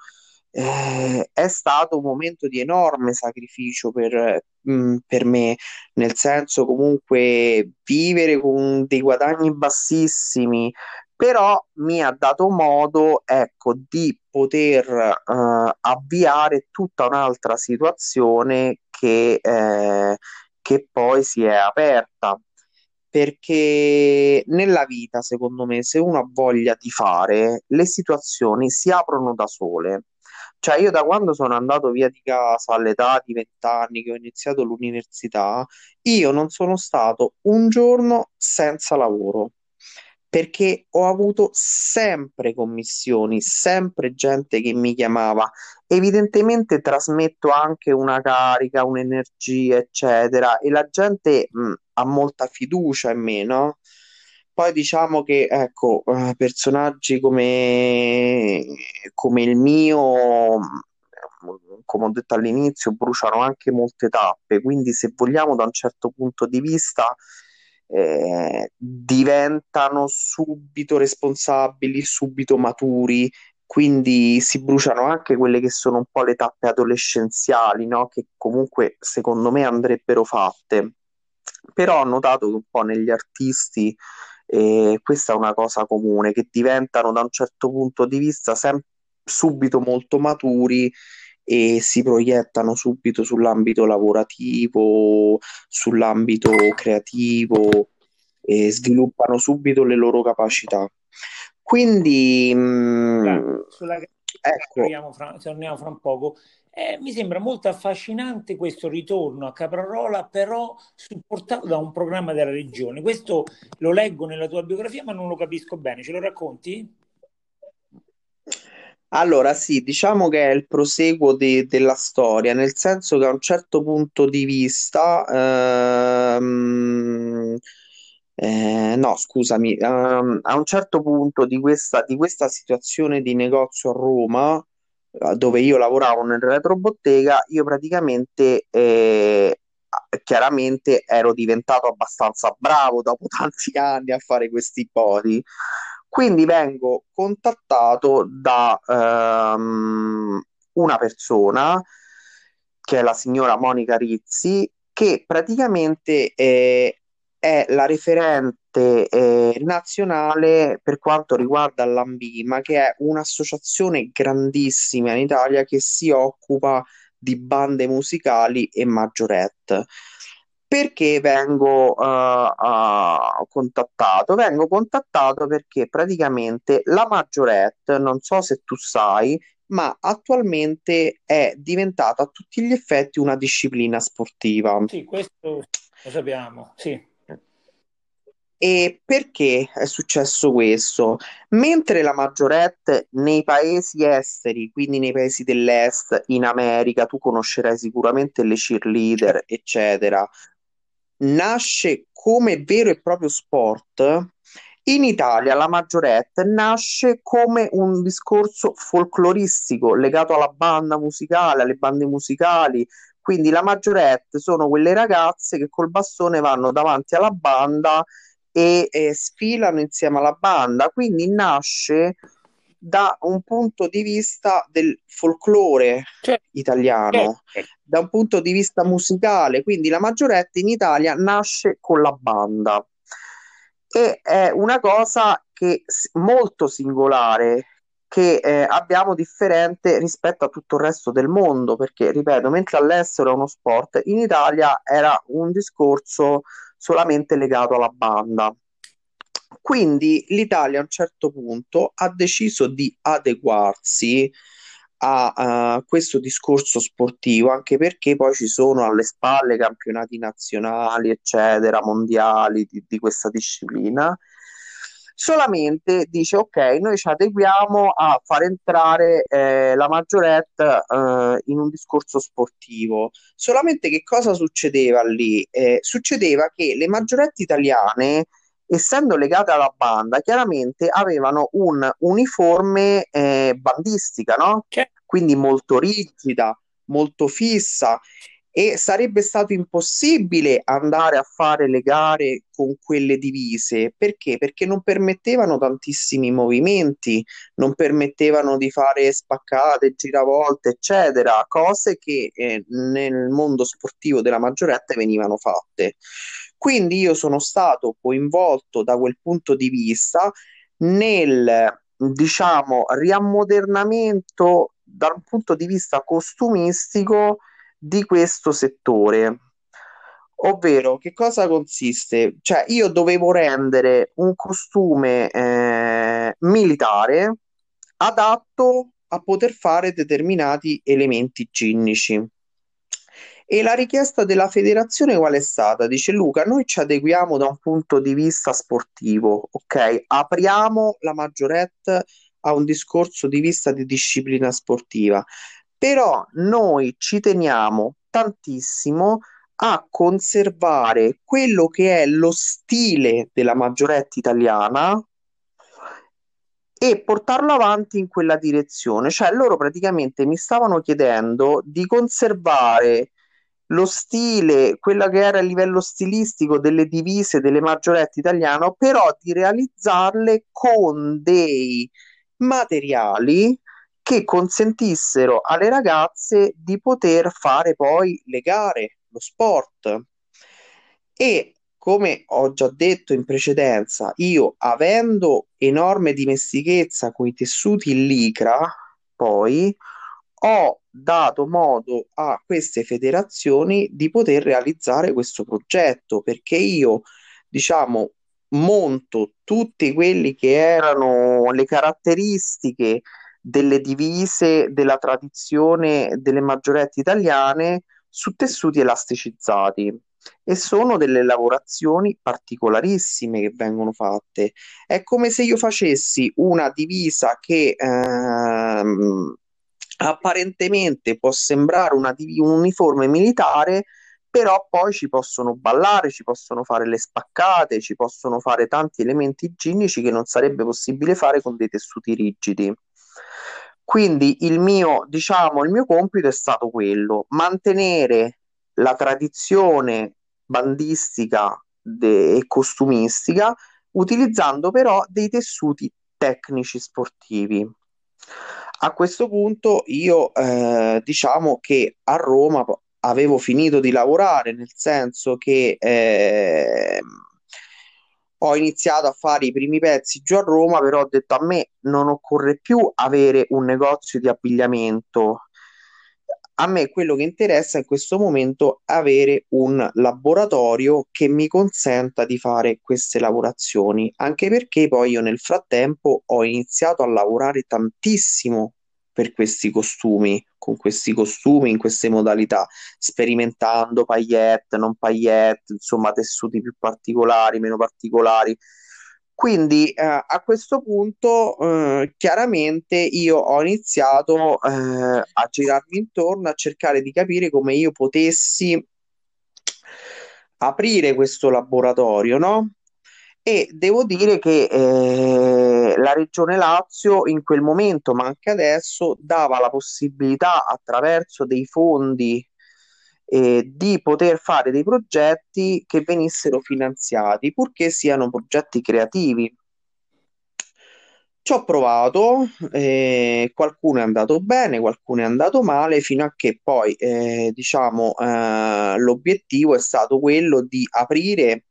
Eh, è stato un momento di enorme sacrificio per, mh, mm, per me, nel senso comunque vivere con dei guadagni bassissimi, però mi ha dato modo, ecco, di poter eh, avviare tutta un'altra situazione che, eh, che poi si è aperta. Perché nella vita, secondo me, se uno ha voglia di fare, le situazioni si aprono da sole. Cioè, io da quando sono andato via di casa all'età di vent'anni che ho iniziato l'università, io non sono stato un giorno senza lavoro perché ho avuto sempre commissioni, sempre gente che mi chiamava. Evidentemente trasmetto anche una carica, un'energia, eccetera, e la gente mh, ha molta fiducia in me, no? Poi diciamo che, ecco, eh, personaggi come, come il mio, come ho detto all'inizio, bruciano anche molte tappe, quindi se vogliamo da un certo punto di vista eh, diventano subito responsabili, subito maturi, quindi si bruciano anche quelle che sono un po' le tappe adolescenziali, no? che comunque secondo me andrebbero fatte. Però ho notato che un po' negli artisti eh, questa è una cosa comune, che diventano da un certo punto di vista sem- subito molto maturi e si proiettano subito sull'ambito lavorativo, sull'ambito creativo e sviluppano subito le loro capacità. Quindi, mh, mm, sulla ecco. fra, torniamo fra un poco. Eh, mi sembra molto affascinante questo ritorno a Caprarola, però supportato da un programma della regione. Questo lo leggo nella tua biografia, ma non lo capisco bene. Ce lo racconti? Allora, sì, diciamo che è il proseguo de- della storia, nel senso che a un certo punto di vista, ehm, eh, no, scusami, ehm, a un certo punto di questa, di questa situazione di negozio a Roma, dove io lavoravo nel retrobottega, io praticamente eh, chiaramente ero diventato abbastanza bravo dopo tanti anni a fare questi body. Quindi vengo contattato da um, una persona che è la signora Monica Rizzi, che praticamente eh, è la referente eh, nazionale per quanto riguarda l'Ambima, che è un'associazione grandissima in Italia che si occupa di bande musicali e maggiorette. Perché vengo uh, uh, contattato? Vengo contattato perché praticamente la maggiorette, non so se tu sai, ma attualmente è diventata a tutti gli effetti una disciplina sportiva. Sì, questo lo sappiamo, sì. E perché è successo questo? Mentre la maggiorette nei paesi esteri, quindi nei paesi dell'est, in America, tu conoscerai sicuramente le cheerleader, eccetera, nasce come vero e proprio sport, in Italia la maggiorette nasce come un discorso folcloristico legato alla banda musicale, alle bande musicali. Quindi la maggiorette sono quelle ragazze che col bastone vanno davanti alla banda e, e sfilano insieme alla banda. Quindi nasce da un punto di vista del folklore certo. italiano, certo. da un punto di vista musicale. Quindi la maggiorette in Italia nasce con la banda e è una cosa che molto singolare che eh, abbiamo differente rispetto a tutto il resto del mondo perché ripeto mentre all'estero è uno sport in Italia era un discorso solamente legato alla banda quindi l'Italia a un certo punto ha deciso di adeguarsi a uh, questo discorso sportivo, anche perché poi ci sono alle spalle campionati nazionali, eccetera, mondiali di, di questa disciplina. Solamente dice ok, noi ci adeguiamo a far entrare eh, la maggiorette eh, in un discorso sportivo. Solamente che cosa succedeva lì? Eh, succedeva che le maggiorette italiane essendo legate alla banda, chiaramente avevano un uniforme eh, bandistica, no? Quindi molto rigida, molto fissa e sarebbe stato impossibile andare a fare le gare con quelle divise perché? Perché non permettevano tantissimi movimenti, non permettevano di fare spaccate, giravolte, eccetera, cose che eh, nel mondo sportivo della maggiorette venivano fatte. Quindi io sono stato coinvolto da quel punto di vista nel, diciamo, riammodernamento dal punto di vista costumistico di questo settore. Ovvero, che cosa consiste? Cioè, io dovevo rendere un costume eh, militare adatto a poter fare determinati elementi ginnici. E la richiesta della federazione qual è stata? Dice Luca, noi ci adeguiamo da un punto di vista sportivo, ok? Apriamo la maggiorette a un discorso di vista di disciplina sportiva, però noi ci teniamo tantissimo a conservare quello che è lo stile della maggiorette italiana e portarlo avanti in quella direzione. Cioè, loro praticamente mi stavano chiedendo di conservare lo stile, quello che era il livello stilistico delle divise delle maggioretti italiane, però di realizzarle con dei materiali che consentissero alle ragazze di poter fare poi le gare, lo sport. E come ho già detto in precedenza, io avendo enorme dimestichezza con i tessuti in licra, poi ho dato modo a queste federazioni di poter realizzare questo progetto perché io diciamo monto tutte quelle che erano le caratteristiche delle divise della tradizione delle maggioretti italiane su tessuti elasticizzati e sono delle lavorazioni particolarissime che vengono fatte. È come se io facessi una divisa che ehm, apparentemente può sembrare una, un uniforme militare, però poi ci possono ballare, ci possono fare le spaccate, ci possono fare tanti elementi ginnici che non sarebbe possibile fare con dei tessuti rigidi. Quindi il mio, diciamo, il mio compito è stato quello, mantenere la tradizione bandistica de- e costumistica, utilizzando però dei tessuti tecnici sportivi. A questo punto io eh, diciamo che a Roma avevo finito di lavorare, nel senso che eh, ho iniziato a fare i primi pezzi giù a Roma, però ho detto a me non occorre più avere un negozio di abbigliamento. A me quello che interessa in questo momento è avere un laboratorio che mi consenta di fare queste lavorazioni, anche perché poi io nel frattempo ho iniziato a lavorare tantissimo per questi costumi, con questi costumi, in queste modalità, sperimentando paillette, non paillette, insomma tessuti più particolari, meno particolari. Quindi eh, a questo punto eh, chiaramente io ho iniziato eh, a girarmi intorno, a cercare di capire come io potessi aprire questo laboratorio, no? E devo dire che eh, la Regione Lazio in quel momento, ma anche adesso, dava la possibilità attraverso dei fondi eh, di poter fare dei progetti che venissero finanziati, purché siano progetti creativi. Ci ho provato, eh, qualcuno è andato bene, qualcuno è andato male, fino a che poi, eh, diciamo, eh, l'obiettivo è stato quello di aprire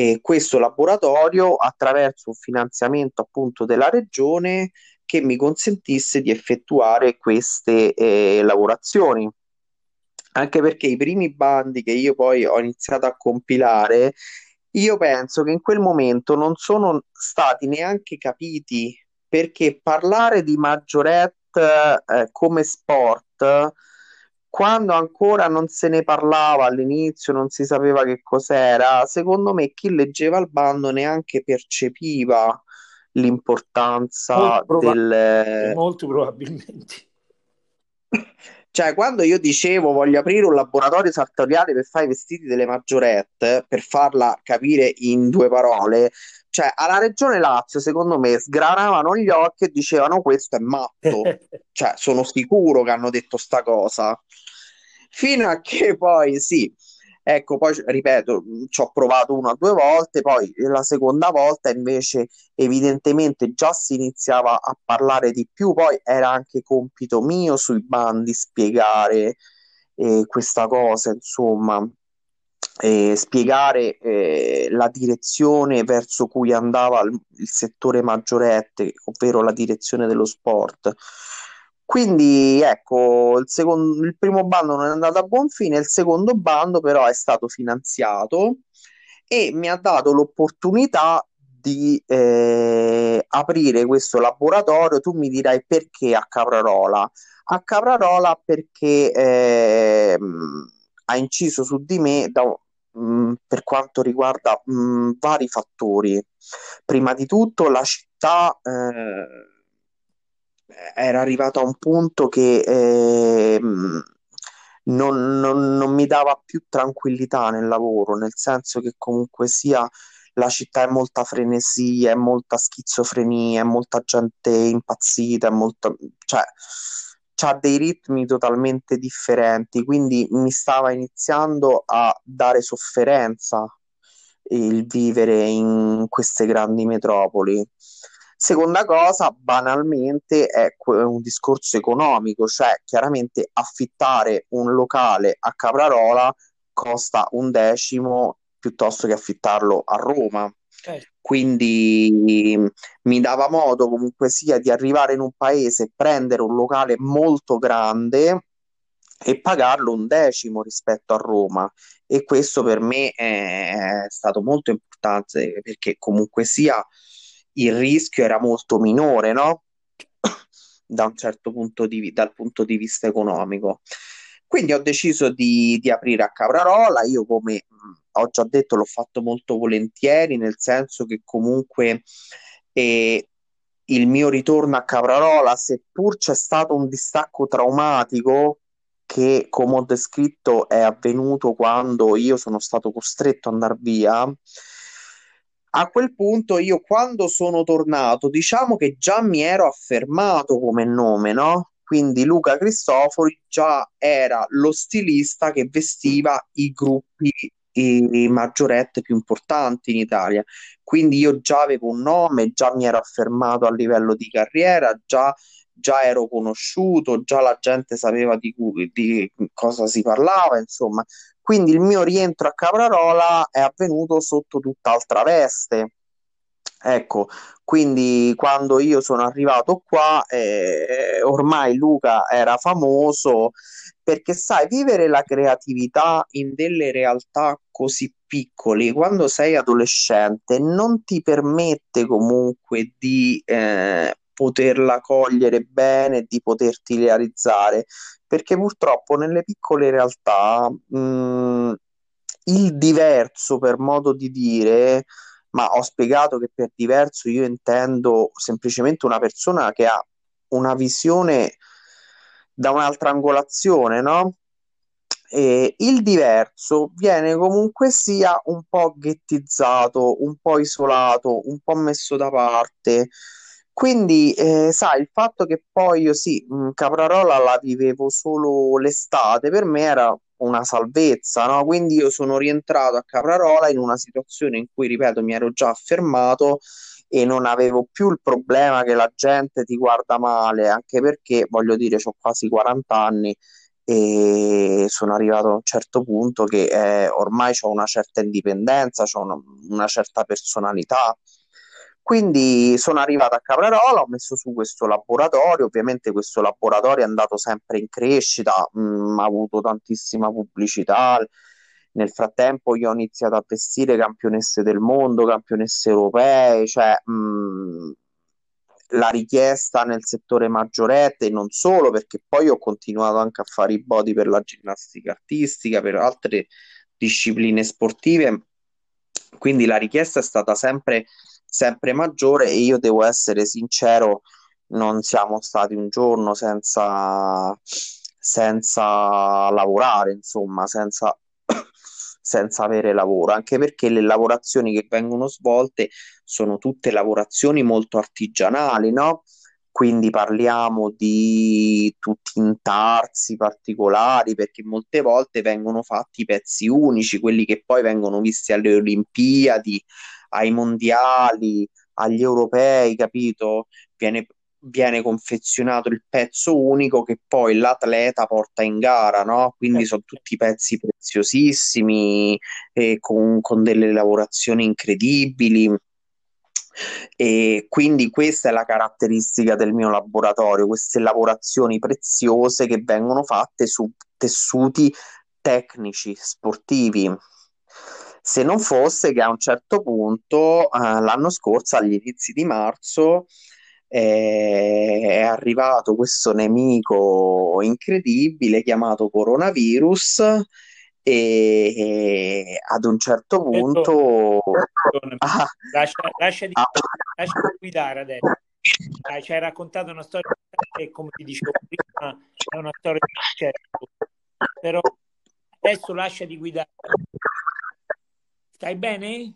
eh, questo laboratorio attraverso un finanziamento appunto della regione che mi consentisse di effettuare queste eh, lavorazioni. Anche perché i primi bandi che io poi ho iniziato a compilare, io penso che in quel momento non sono stati neanche capiti perché parlare di maggiorette eh, come sport quando ancora non se ne parlava all'inizio, non si sapeva che cos'era, secondo me chi leggeva il bando neanche percepiva l'importanza molto proba- del... Molto probabilmente. Cioè, quando io dicevo voglio aprire un laboratorio sartoriale per fare i vestiti delle maggiorette, per farla capire in due parole, cioè alla regione Lazio, secondo me, sgranavano gli occhi e dicevano questo è matto. cioè, sono sicuro che hanno detto sta cosa. Fino a che poi, sì, ecco, poi ripeto, ci ho provato una o due volte, poi la seconda volta invece evidentemente già si iniziava a parlare di più, poi era anche compito mio sui bandi spiegare eh, questa cosa, insomma, eh, spiegare eh, la direzione verso cui andava il, il settore maggiorette, ovvero la direzione dello sport. Quindi ecco, il, secondo, il primo bando non è andato a buon fine, il secondo bando però è stato finanziato e mi ha dato l'opportunità di eh, aprire questo laboratorio. Tu mi dirai perché a Caprarola? A Caprarola perché eh, ha inciso su di me da, mh, mm, per quanto riguarda mh, mm, vari fattori. Prima di tutto la città eh, era arrivata a un punto che eh, non, non, non mi dava più tranquillità nel lavoro, nel senso che comunque sia la città è molta frenesia, è molta schizofrenia, è molta gente impazzita, è molta, cioè, ha dei ritmi totalmente differenti, quindi mi stava iniziando a dare sofferenza il vivere in queste grandi metropoli. Seconda cosa, banalmente, è un discorso economico, cioè chiaramente affittare un locale a Caprarola costa un decimo piuttosto che affittarlo a Roma. Certo. Quindi mi dava modo comunque sia di arrivare in un paese, prendere un locale molto grande e pagarlo un decimo rispetto a Roma. E questo per me è stato molto importante perché comunque sia il rischio era molto minore, no? da un certo punto di, dal punto di vista economico. Quindi ho deciso di, di aprire a Caprarola, io come ho già detto l'ho fatto molto volentieri, nel senso che comunque eh, il mio ritorno a Caprarola, seppur c'è stato un distacco traumatico che, come ho descritto, è avvenuto quando io sono stato costretto ad andare via, a quel punto io quando sono tornato, diciamo che già mi ero affermato come nome, no? quindi Luca Cristofori già era lo stilista che vestiva i gruppi i maggiorette più importanti in Italia. Quindi io già avevo un nome, già mi ero affermato a livello di carriera, già, già ero conosciuto, già la gente sapeva di, di cosa si parlava, insomma. Quindi il mio rientro a Caprarola è avvenuto sotto tutt'altra veste. Ecco, quindi quando io sono arrivato qua, eh, ormai Luca era famoso perché sai, vivere la creatività in delle realtà così piccole, quando sei adolescente, non ti permette comunque di eh, poterla cogliere bene, di poterti realizzare, perché purtroppo nelle piccole realtà mh, mm, il diverso, per modo di dire, ma ho spiegato che per diverso io intendo semplicemente una persona che ha una visione da un'altra angolazione, no? E il diverso viene comunque sia un po' ghettizzato, un po' isolato, un po' messo da parte. Quindi, eh, sai, il fatto che poi io sì, Caprarola la vivevo solo l'estate, per me era una salvezza, no? Quindi io sono rientrato a Caprarola in una situazione in cui, ripeto, mi ero già affermato e non avevo più il problema che la gente ti guarda male, anche perché, voglio dire, ho quasi 40 anni e sono arrivato a un certo punto che eh, ormai ho una certa indipendenza, ho una, una certa personalità quindi sono arrivato a Caprarola, ho messo su questo laboratorio, ovviamente questo laboratorio è andato sempre in crescita, mh, mm, ha avuto tantissima pubblicità. Nel frattempo io ho iniziato a vestire campionesse del mondo, campionesse europee, cioè mh, mm, la richiesta nel settore maggiorette e non solo, perché poi ho continuato anche a fare i body per la ginnastica artistica, per altre discipline sportive, quindi la richiesta è stata sempre sempre maggiore e io devo essere sincero, non siamo stati un giorno senza, senza lavorare, insomma, senza, senza avere lavoro, anche perché le lavorazioni che vengono svolte sono tutte lavorazioni molto artigianali, no? Quindi parliamo di tutti intarsi particolari, perché molte volte vengono fatti pezzi unici, quelli che poi vengono visti alle Olimpiadi, ai mondiali, agli europei, capito? Viene, viene confezionato il pezzo unico che poi l'atleta porta in gara, no? Quindi sono tutti pezzi preziosissimi e con, con delle lavorazioni incredibili. E quindi questa è la caratteristica del mio laboratorio, queste lavorazioni preziose che vengono fatte su tessuti tecnici, sportivi se non fosse che a un certo punto, eh, l'anno scorso, agli inizi di marzo, eh, è arrivato questo nemico incredibile chiamato coronavirus e, e ad un certo punto ah, lascia, lascia, di, ah, lascia di guidare adesso. Ah, ci hai raccontato una storia che come ti dicevo prima è una storia di certo però adesso lascia di guidare Stai bene?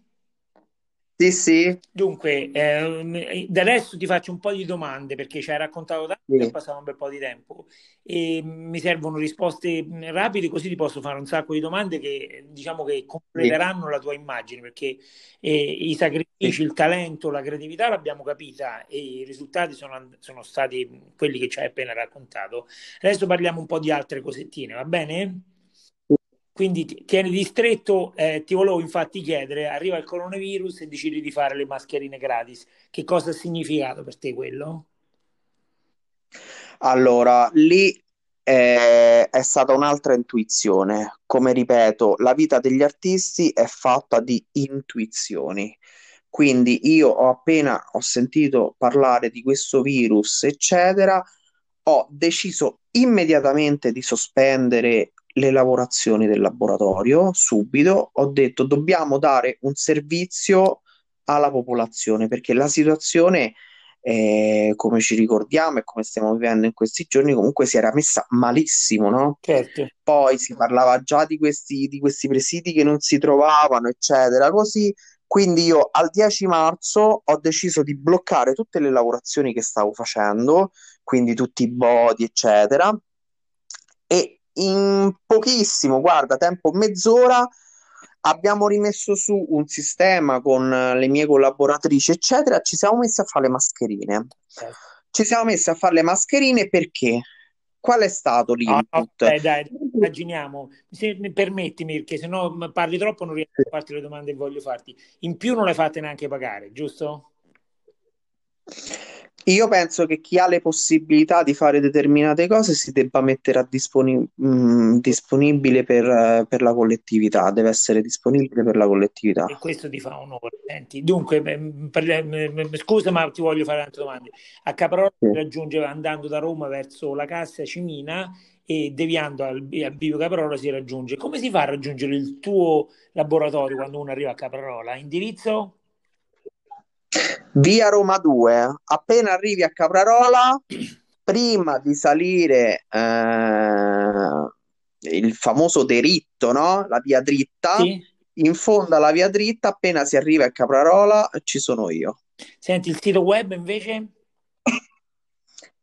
Sì, sì. Dunque, eh, da adesso ti faccio un po' di domande perché ci hai raccontato tanto sì. è passato un bel po' di tempo e mi servono risposte rapide così ti posso fare un sacco di domande che diciamo che completeranno sì. la tua immagine perché eh, i sacrifici, sì. il talento, la creatività l'abbiamo capita e i risultati sono, sono stati quelli che ci hai appena raccontato. Adesso parliamo un po' di altre cosettine, va bene? Quindi tieni distretto, eh, ti volevo infatti chiedere, arriva il coronavirus e decidi di fare le mascherine gratis, che cosa ha significato per te quello? Allora, lì è, è stata un'altra intuizione. Come ripeto, la vita degli artisti è fatta di intuizioni. Quindi io ho appena ho sentito parlare di questo virus, eccetera, ho deciso immediatamente di sospendere le lavorazioni del laboratorio subito, ho detto dobbiamo dare un servizio alla popolazione perché la situazione, eh, come ci ricordiamo e come stiamo vivendo in questi giorni, comunque si era messa malissimo, no? Certo. Poi si parlava già di questi, di questi presidi che non si trovavano, eccetera, così Quindi io al 10 marzo ho deciso di bloccare tutte le lavorazioni che stavo facendo, quindi tutti i body, eccetera, e in pochissimo, guarda, tempo mezz'ora abbiamo rimesso su un sistema con le mie collaboratrici, eccetera, ci siamo messi a fare le mascherine. Ci siamo messi a fare le mascherine perché? Qual è stato no, l'input? dai, dai, immaginiamo, se mi permettimi, perché se no m- parli troppo non riesco a farti le domande che voglio farti. In più non le fate neanche pagare, giusto? Io penso che chi ha le possibilità di fare determinate cose si debba mettere a disponi- mh, disponibile per, per la collettività, deve essere disponibile per la collettività. E questo ti fa onore. Senti, dunque, ehm, parli- m- m- scusa, ma ti voglio fare altre domande. A Caprarola Sì. si raggiunge andando da Roma verso la Cassa Cimina e deviando al, al Bivio Caprarola si raggiunge. Come si fa a raggiungere il tuo laboratorio quando uno arriva a Caprarola? Indirizzo? Via Roma 2, appena arrivi a Caprarola, prima di salire eh, il famoso deritto, no? La via dritta, Sì? in fondo alla via dritta, appena si arriva a Caprarola, ci sono io. Senti, il sito web invece?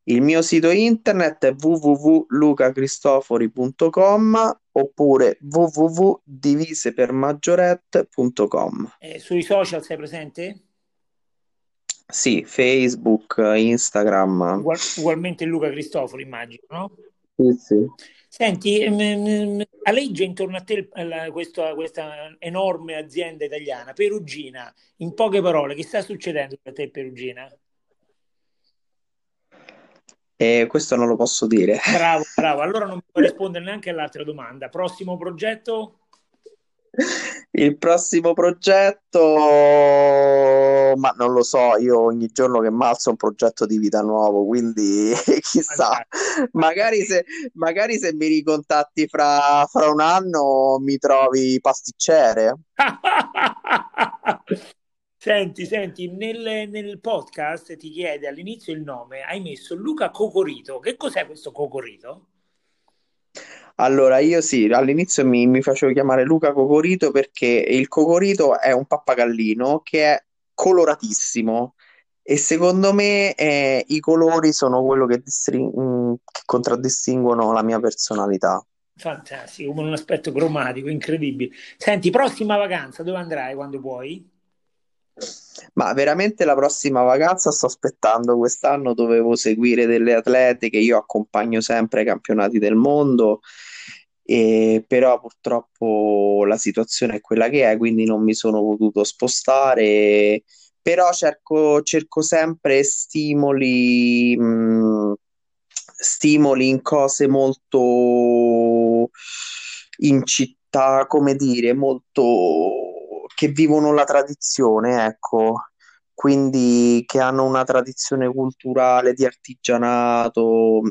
Il mio sito internet è www.lucacristofori.com oppure www.divisepermaggiorette.com. Eh, sui social sei presente? Sì, Facebook, Instagram. Ugual- ugualmente Luca Cristoforo, immagino, no? Sì, sì. Senti, ehm, aleggia intorno a te la- questo- questa enorme azienda italiana, Perugina. In poche parole, che sta succedendo per te, Perugina? E questo non lo posso dire. Bravo, bravo. Allora non mi puoi rispondere neanche all'altra domanda. Prossimo progetto? Il prossimo progetto, ma non lo so, io ogni giorno che malzo un progetto di vita nuovo, quindi chissà, magari se, magari se mi ricontatti fra, fra un anno mi trovi pasticcere. Senti, senti, nel, nel podcast ti chiede all'inizio il nome, hai messo Luca Cocorito. Che cos'è questo Cocorito? Allora, io sì, all'inizio mi, mi facevo chiamare Luca Cocorito perché il cocorito è un pappagallino che è coloratissimo e secondo me eh, i colori sono quello che, distri- mm, che contraddistinguono la mia personalità. Fantastico, con un aspetto cromatico, incredibile. Senti, prossima vacanza, dove andrai quando puoi? Ma veramente la prossima vacanza sto aspettando. Quest'anno dovevo seguire delle atlete che io accompagno sempre ai campionati del mondo, però purtroppo la situazione è quella che è, quindi non mi sono potuto spostare. Però cerco, cerco sempre stimoli, mh, stimoli in cose molto in città, come dire, molto che vivono la tradizione, ecco quindi che hanno una tradizione culturale di artigianato,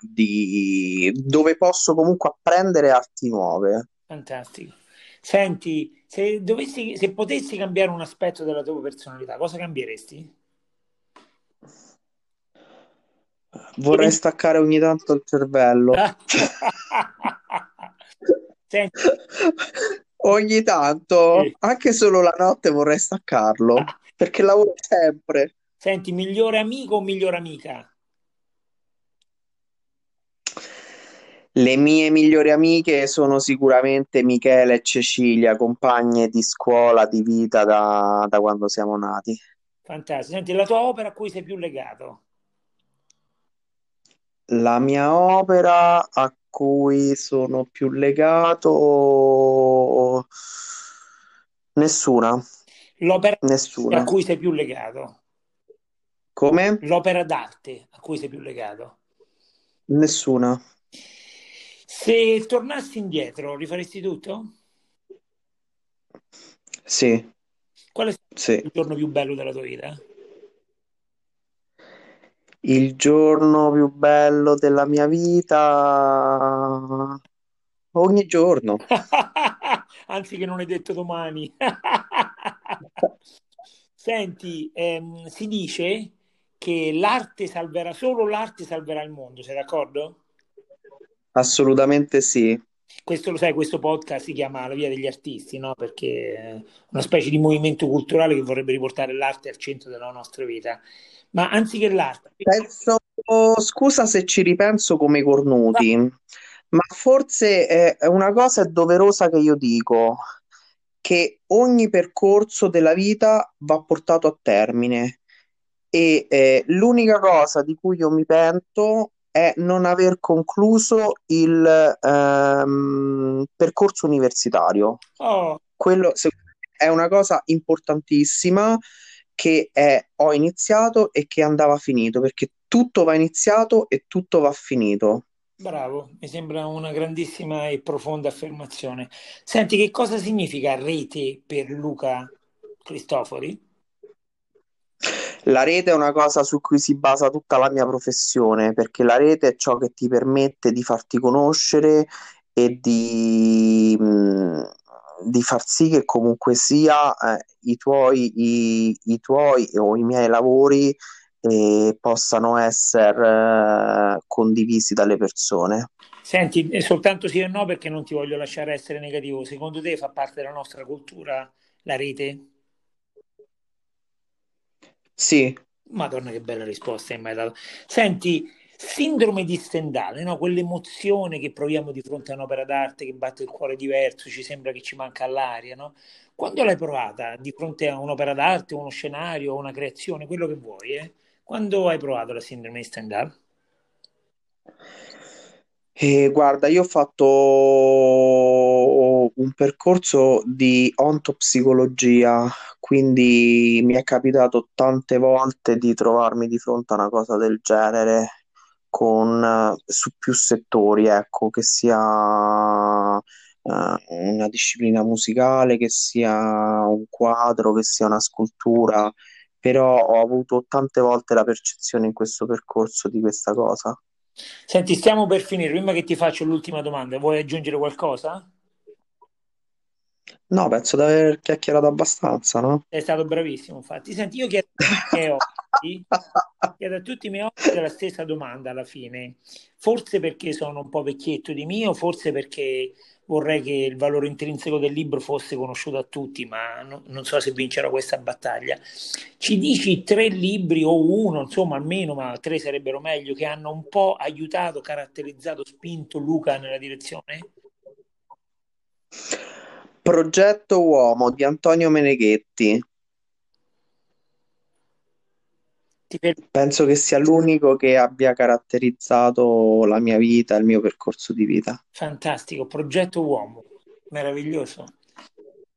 di... dove posso comunque apprendere arti nuove. Fantastico. Senti, se dovessi, se potessi cambiare un aspetto della tua personalità, cosa cambieresti? Vorrei staccare ogni tanto il cervello. Senti, Ogni tanto, Sì. anche solo la notte vorrei staccarlo, perché lavoro sempre. senti, migliore amico o migliore amica? Le mie migliori amiche sono sicuramente Michele e Cecilia, compagne di scuola, di vita da, da quando siamo nati. Fantastico. Senti, la tua opera a cui sei più legato? La mia opera a cui sono più legato, nessuna, L'opera a nessuna. cui sei più legato? Come? L'opera d'arte a cui sei più legato? Nessuna. Se tornassi indietro, rifaresti tutto? Sì, Qual è stato sì. il giorno più bello della tua vita? Il giorno più bello della mia vita, ogni giorno. Anzi, che non hai detto domani. Senti, ehm, si dice che l'arte salverà, solo l'arte salverà il mondo, sei d'accordo? Assolutamente sì. questo lo sai, questo podcast si chiama La via degli artisti, no? Perché è una specie di movimento culturale che vorrebbe riportare l'arte al centro della nostra vita. Ma anziché l'arte... Penso, scusa se ci ripenso come cornuti, ma forse è una cosa doverosa che io dico, che ogni percorso della vita va portato a termine e eh, l'unica cosa di cui io mi pento è non aver concluso il ehm, percorso universitario. Oh. Quello è una cosa importantissima che è, ho iniziato e che andava finito, perché tutto va iniziato e tutto va finito. Bravo, mi sembra una grandissima e profonda affermazione. Senti, che cosa significa rete per Luca Cristofori? La rete è una cosa su cui si basa tutta la mia professione, perché la rete è ciò che ti permette di farti conoscere e di, mh, di far sì che comunque sia eh, i tuoi, i, i tuoi o i miei lavori eh, possano essere eh, condivisi dalle persone. Senti, soltanto sì o no perché non ti voglio lasciare essere negativo. Secondo te fa parte della nostra cultura la rete? Sì. Madonna, che bella risposta hai mai dato. Senti, sindrome di Stendhale, no? quell'emozione che proviamo di fronte a un'opera d'arte che batte il cuore diverso, ci sembra che ci manca l'aria, no? Quando l'hai provata di fronte a un'opera d'arte, uno scenario, una creazione, quello che vuoi, eh? Quando hai provato la sindrome di Stendhal? Eh, guarda, io ho fatto un percorso di ontopsicologia, quindi mi è capitato tante volte di trovarmi di fronte a una cosa del genere con, su più settori, ecco, che sia uh, una disciplina musicale, che sia un quadro, che sia una scultura però ho avuto tante volte la percezione in questo percorso di questa cosa. Senti, stiamo per finire, prima che ti faccio l'ultima domanda, vuoi aggiungere qualcosa? No, penso di aver chiacchierato abbastanza, no? È stato bravissimo, infatti. Senti, io chiedo a tutti i miei ospiti, chiedo a tutti i miei ospiti la stessa domanda alla fine. Forse perché sono un po' vecchietto di mio, forse perché vorrei che il valore intrinseco del libro fosse conosciuto a tutti, ma no, non so se vincerò questa battaglia. Ci dici tre libri o uno, insomma almeno, ma tre sarebbero meglio, che hanno un po' aiutato, caratterizzato, spinto Luca nella direzione? Progetto Uomo di Antonio Meneghetti. Penso che sia l'unico che abbia caratterizzato la mia vita, il mio percorso di vita. Fantastico, progetto uomo, meraviglioso.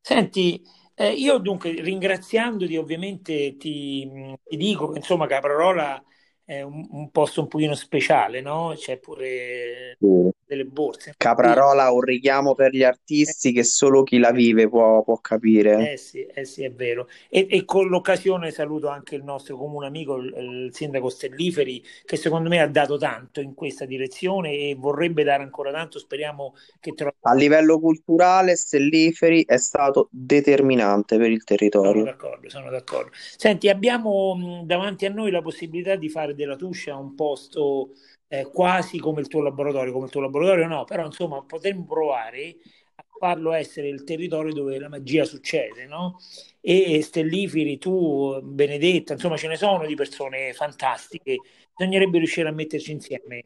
Senti, eh, io dunque ringraziandoti ovviamente ti, ti dico che insomma Caprarola è un, un, posto un pochino speciale, no? C'è pure sì. Delle borse. Caprarola, un richiamo per gli artisti che solo chi la vive può, può capire. Eh sì, eh sì, è vero. E, e, con l'occasione saluto anche il nostro comune amico, il, il, sindaco Stelliferi, che secondo me ha dato tanto in questa direzione e vorrebbe dare ancora tanto. Speriamo che trovi. A livello culturale, Stelliferi è stato determinante per il territorio. Sono d'accordo, sono d'accordo. Senti, abbiamo davanti a noi la possibilità di fare della Tuscia un posto eh, quasi come il tuo laboratorio, come il tuo laboratorio no, però insomma potremmo provare a farlo essere il territorio dove la magia succede, no? E Stelliferi, tu, Benedetta, insomma ce ne sono di persone fantastiche, bisognerebbe riuscire a metterci insieme.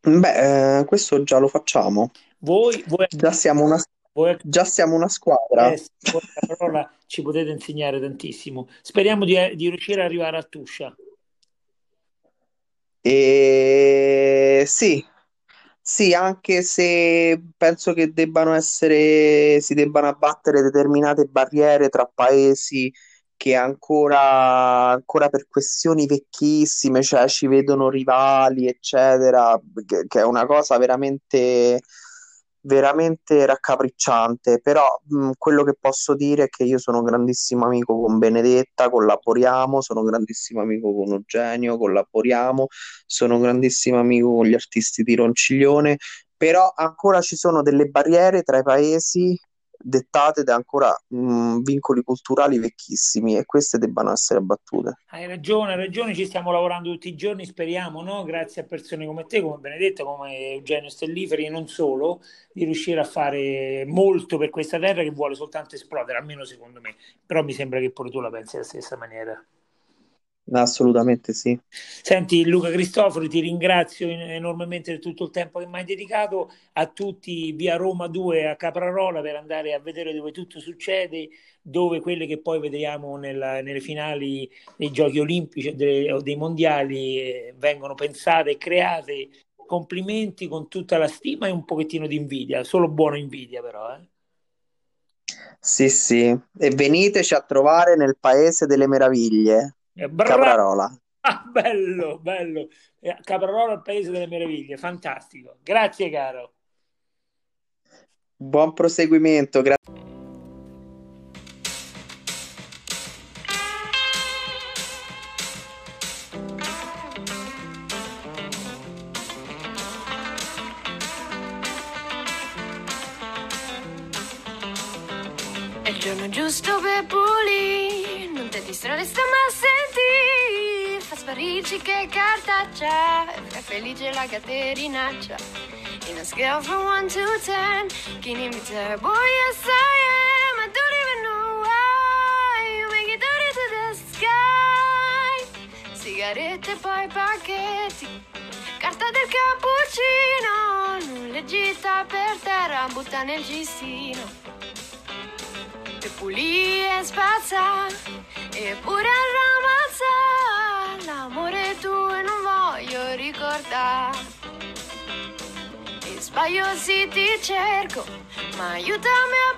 Beh, eh, questo già lo facciamo. Voi, voi... Già siamo una voi... Già siamo una squadra. Eh, la parola ci potete insegnare tantissimo. Speriamo di, di riuscire ad arrivare a Tuscia. Sì, sì, anche se penso che debbano essere, si debbano abbattere determinate barriere tra paesi che ancora, ancora per questioni vecchissime, cioè ci vedono rivali, eccetera, che, che è una cosa veramente veramente raccapricciante, però mh, quello che posso dire è che io sono un grandissimo amico con Benedetta, collaboriamo, sono un grandissimo amico con Eugenio, collaboriamo, sono un grandissimo amico con gli artisti di Ronciglione, però ancora ci sono delle barriere tra i paesi dettate da ancora mh, vincoli culturali vecchissimi e queste debbano essere abbattute. Hai ragione, hai ragione, ci stiamo lavorando tutti i giorni, speriamo, no? grazie a persone come te, come Benedetto, come Eugenio Stelliferi e non solo, di riuscire a fare molto per questa terra che vuole soltanto esplodere, almeno secondo me, però mi sembra che pure tu la pensi alla stessa maniera. Assolutamente sì. Senti Luca Cristofori, ti ringrazio enormemente per tutto il tempo che mi hai dedicato a tutti via Roma 2 a Caprarola per andare a vedere dove tutto succede, dove quelle che poi vediamo nella, nelle finali dei giochi olimpici dei, o dei mondiali eh, vengono pensate e create. Complimenti con tutta la stima e un pochettino di invidia, solo buona invidia però. Eh. Sì, sì, e veniteci a trovare nel Paese delle Meraviglie. Bra- Caprarola. Ah, bello, bello. Eh, Caprarola, il paese delle meraviglie, fantastico. Grazie, caro. Buon proseguimento. Grazie. È il giorno giusto per pulire, non ti distrarre stamattina sparirci che cartaccia È felice la caterinaccia In a scale from 1 to 10 Can you be terrible? Yes I am I don't even know why You make it dirty to the sky. Sigarette poi pacchetti Carta del cappuccino Non gita per terra Butta nel cestino E pulì e spazza Eppure arramazza l'amore tuo e non voglio ricordare. E sbaglio se ti cerco, ma aiutami a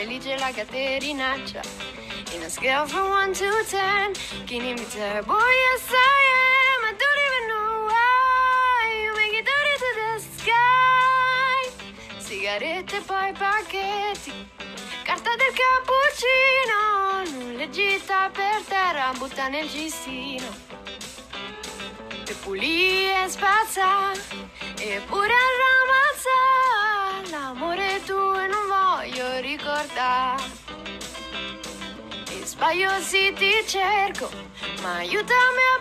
Felice la caterinaccia. In a scale from 1 to 10, can you be terrible? Yes I am, I don't even know why, you make it dirty to the sky. Sigarette poi pacchetti, carta del cappuccino, le gita per terra, butta nel cestino e pulì e spazza. Eppure arramazza l'amore tuo e ricordare e sbaglio se ti cerco ma aiutami a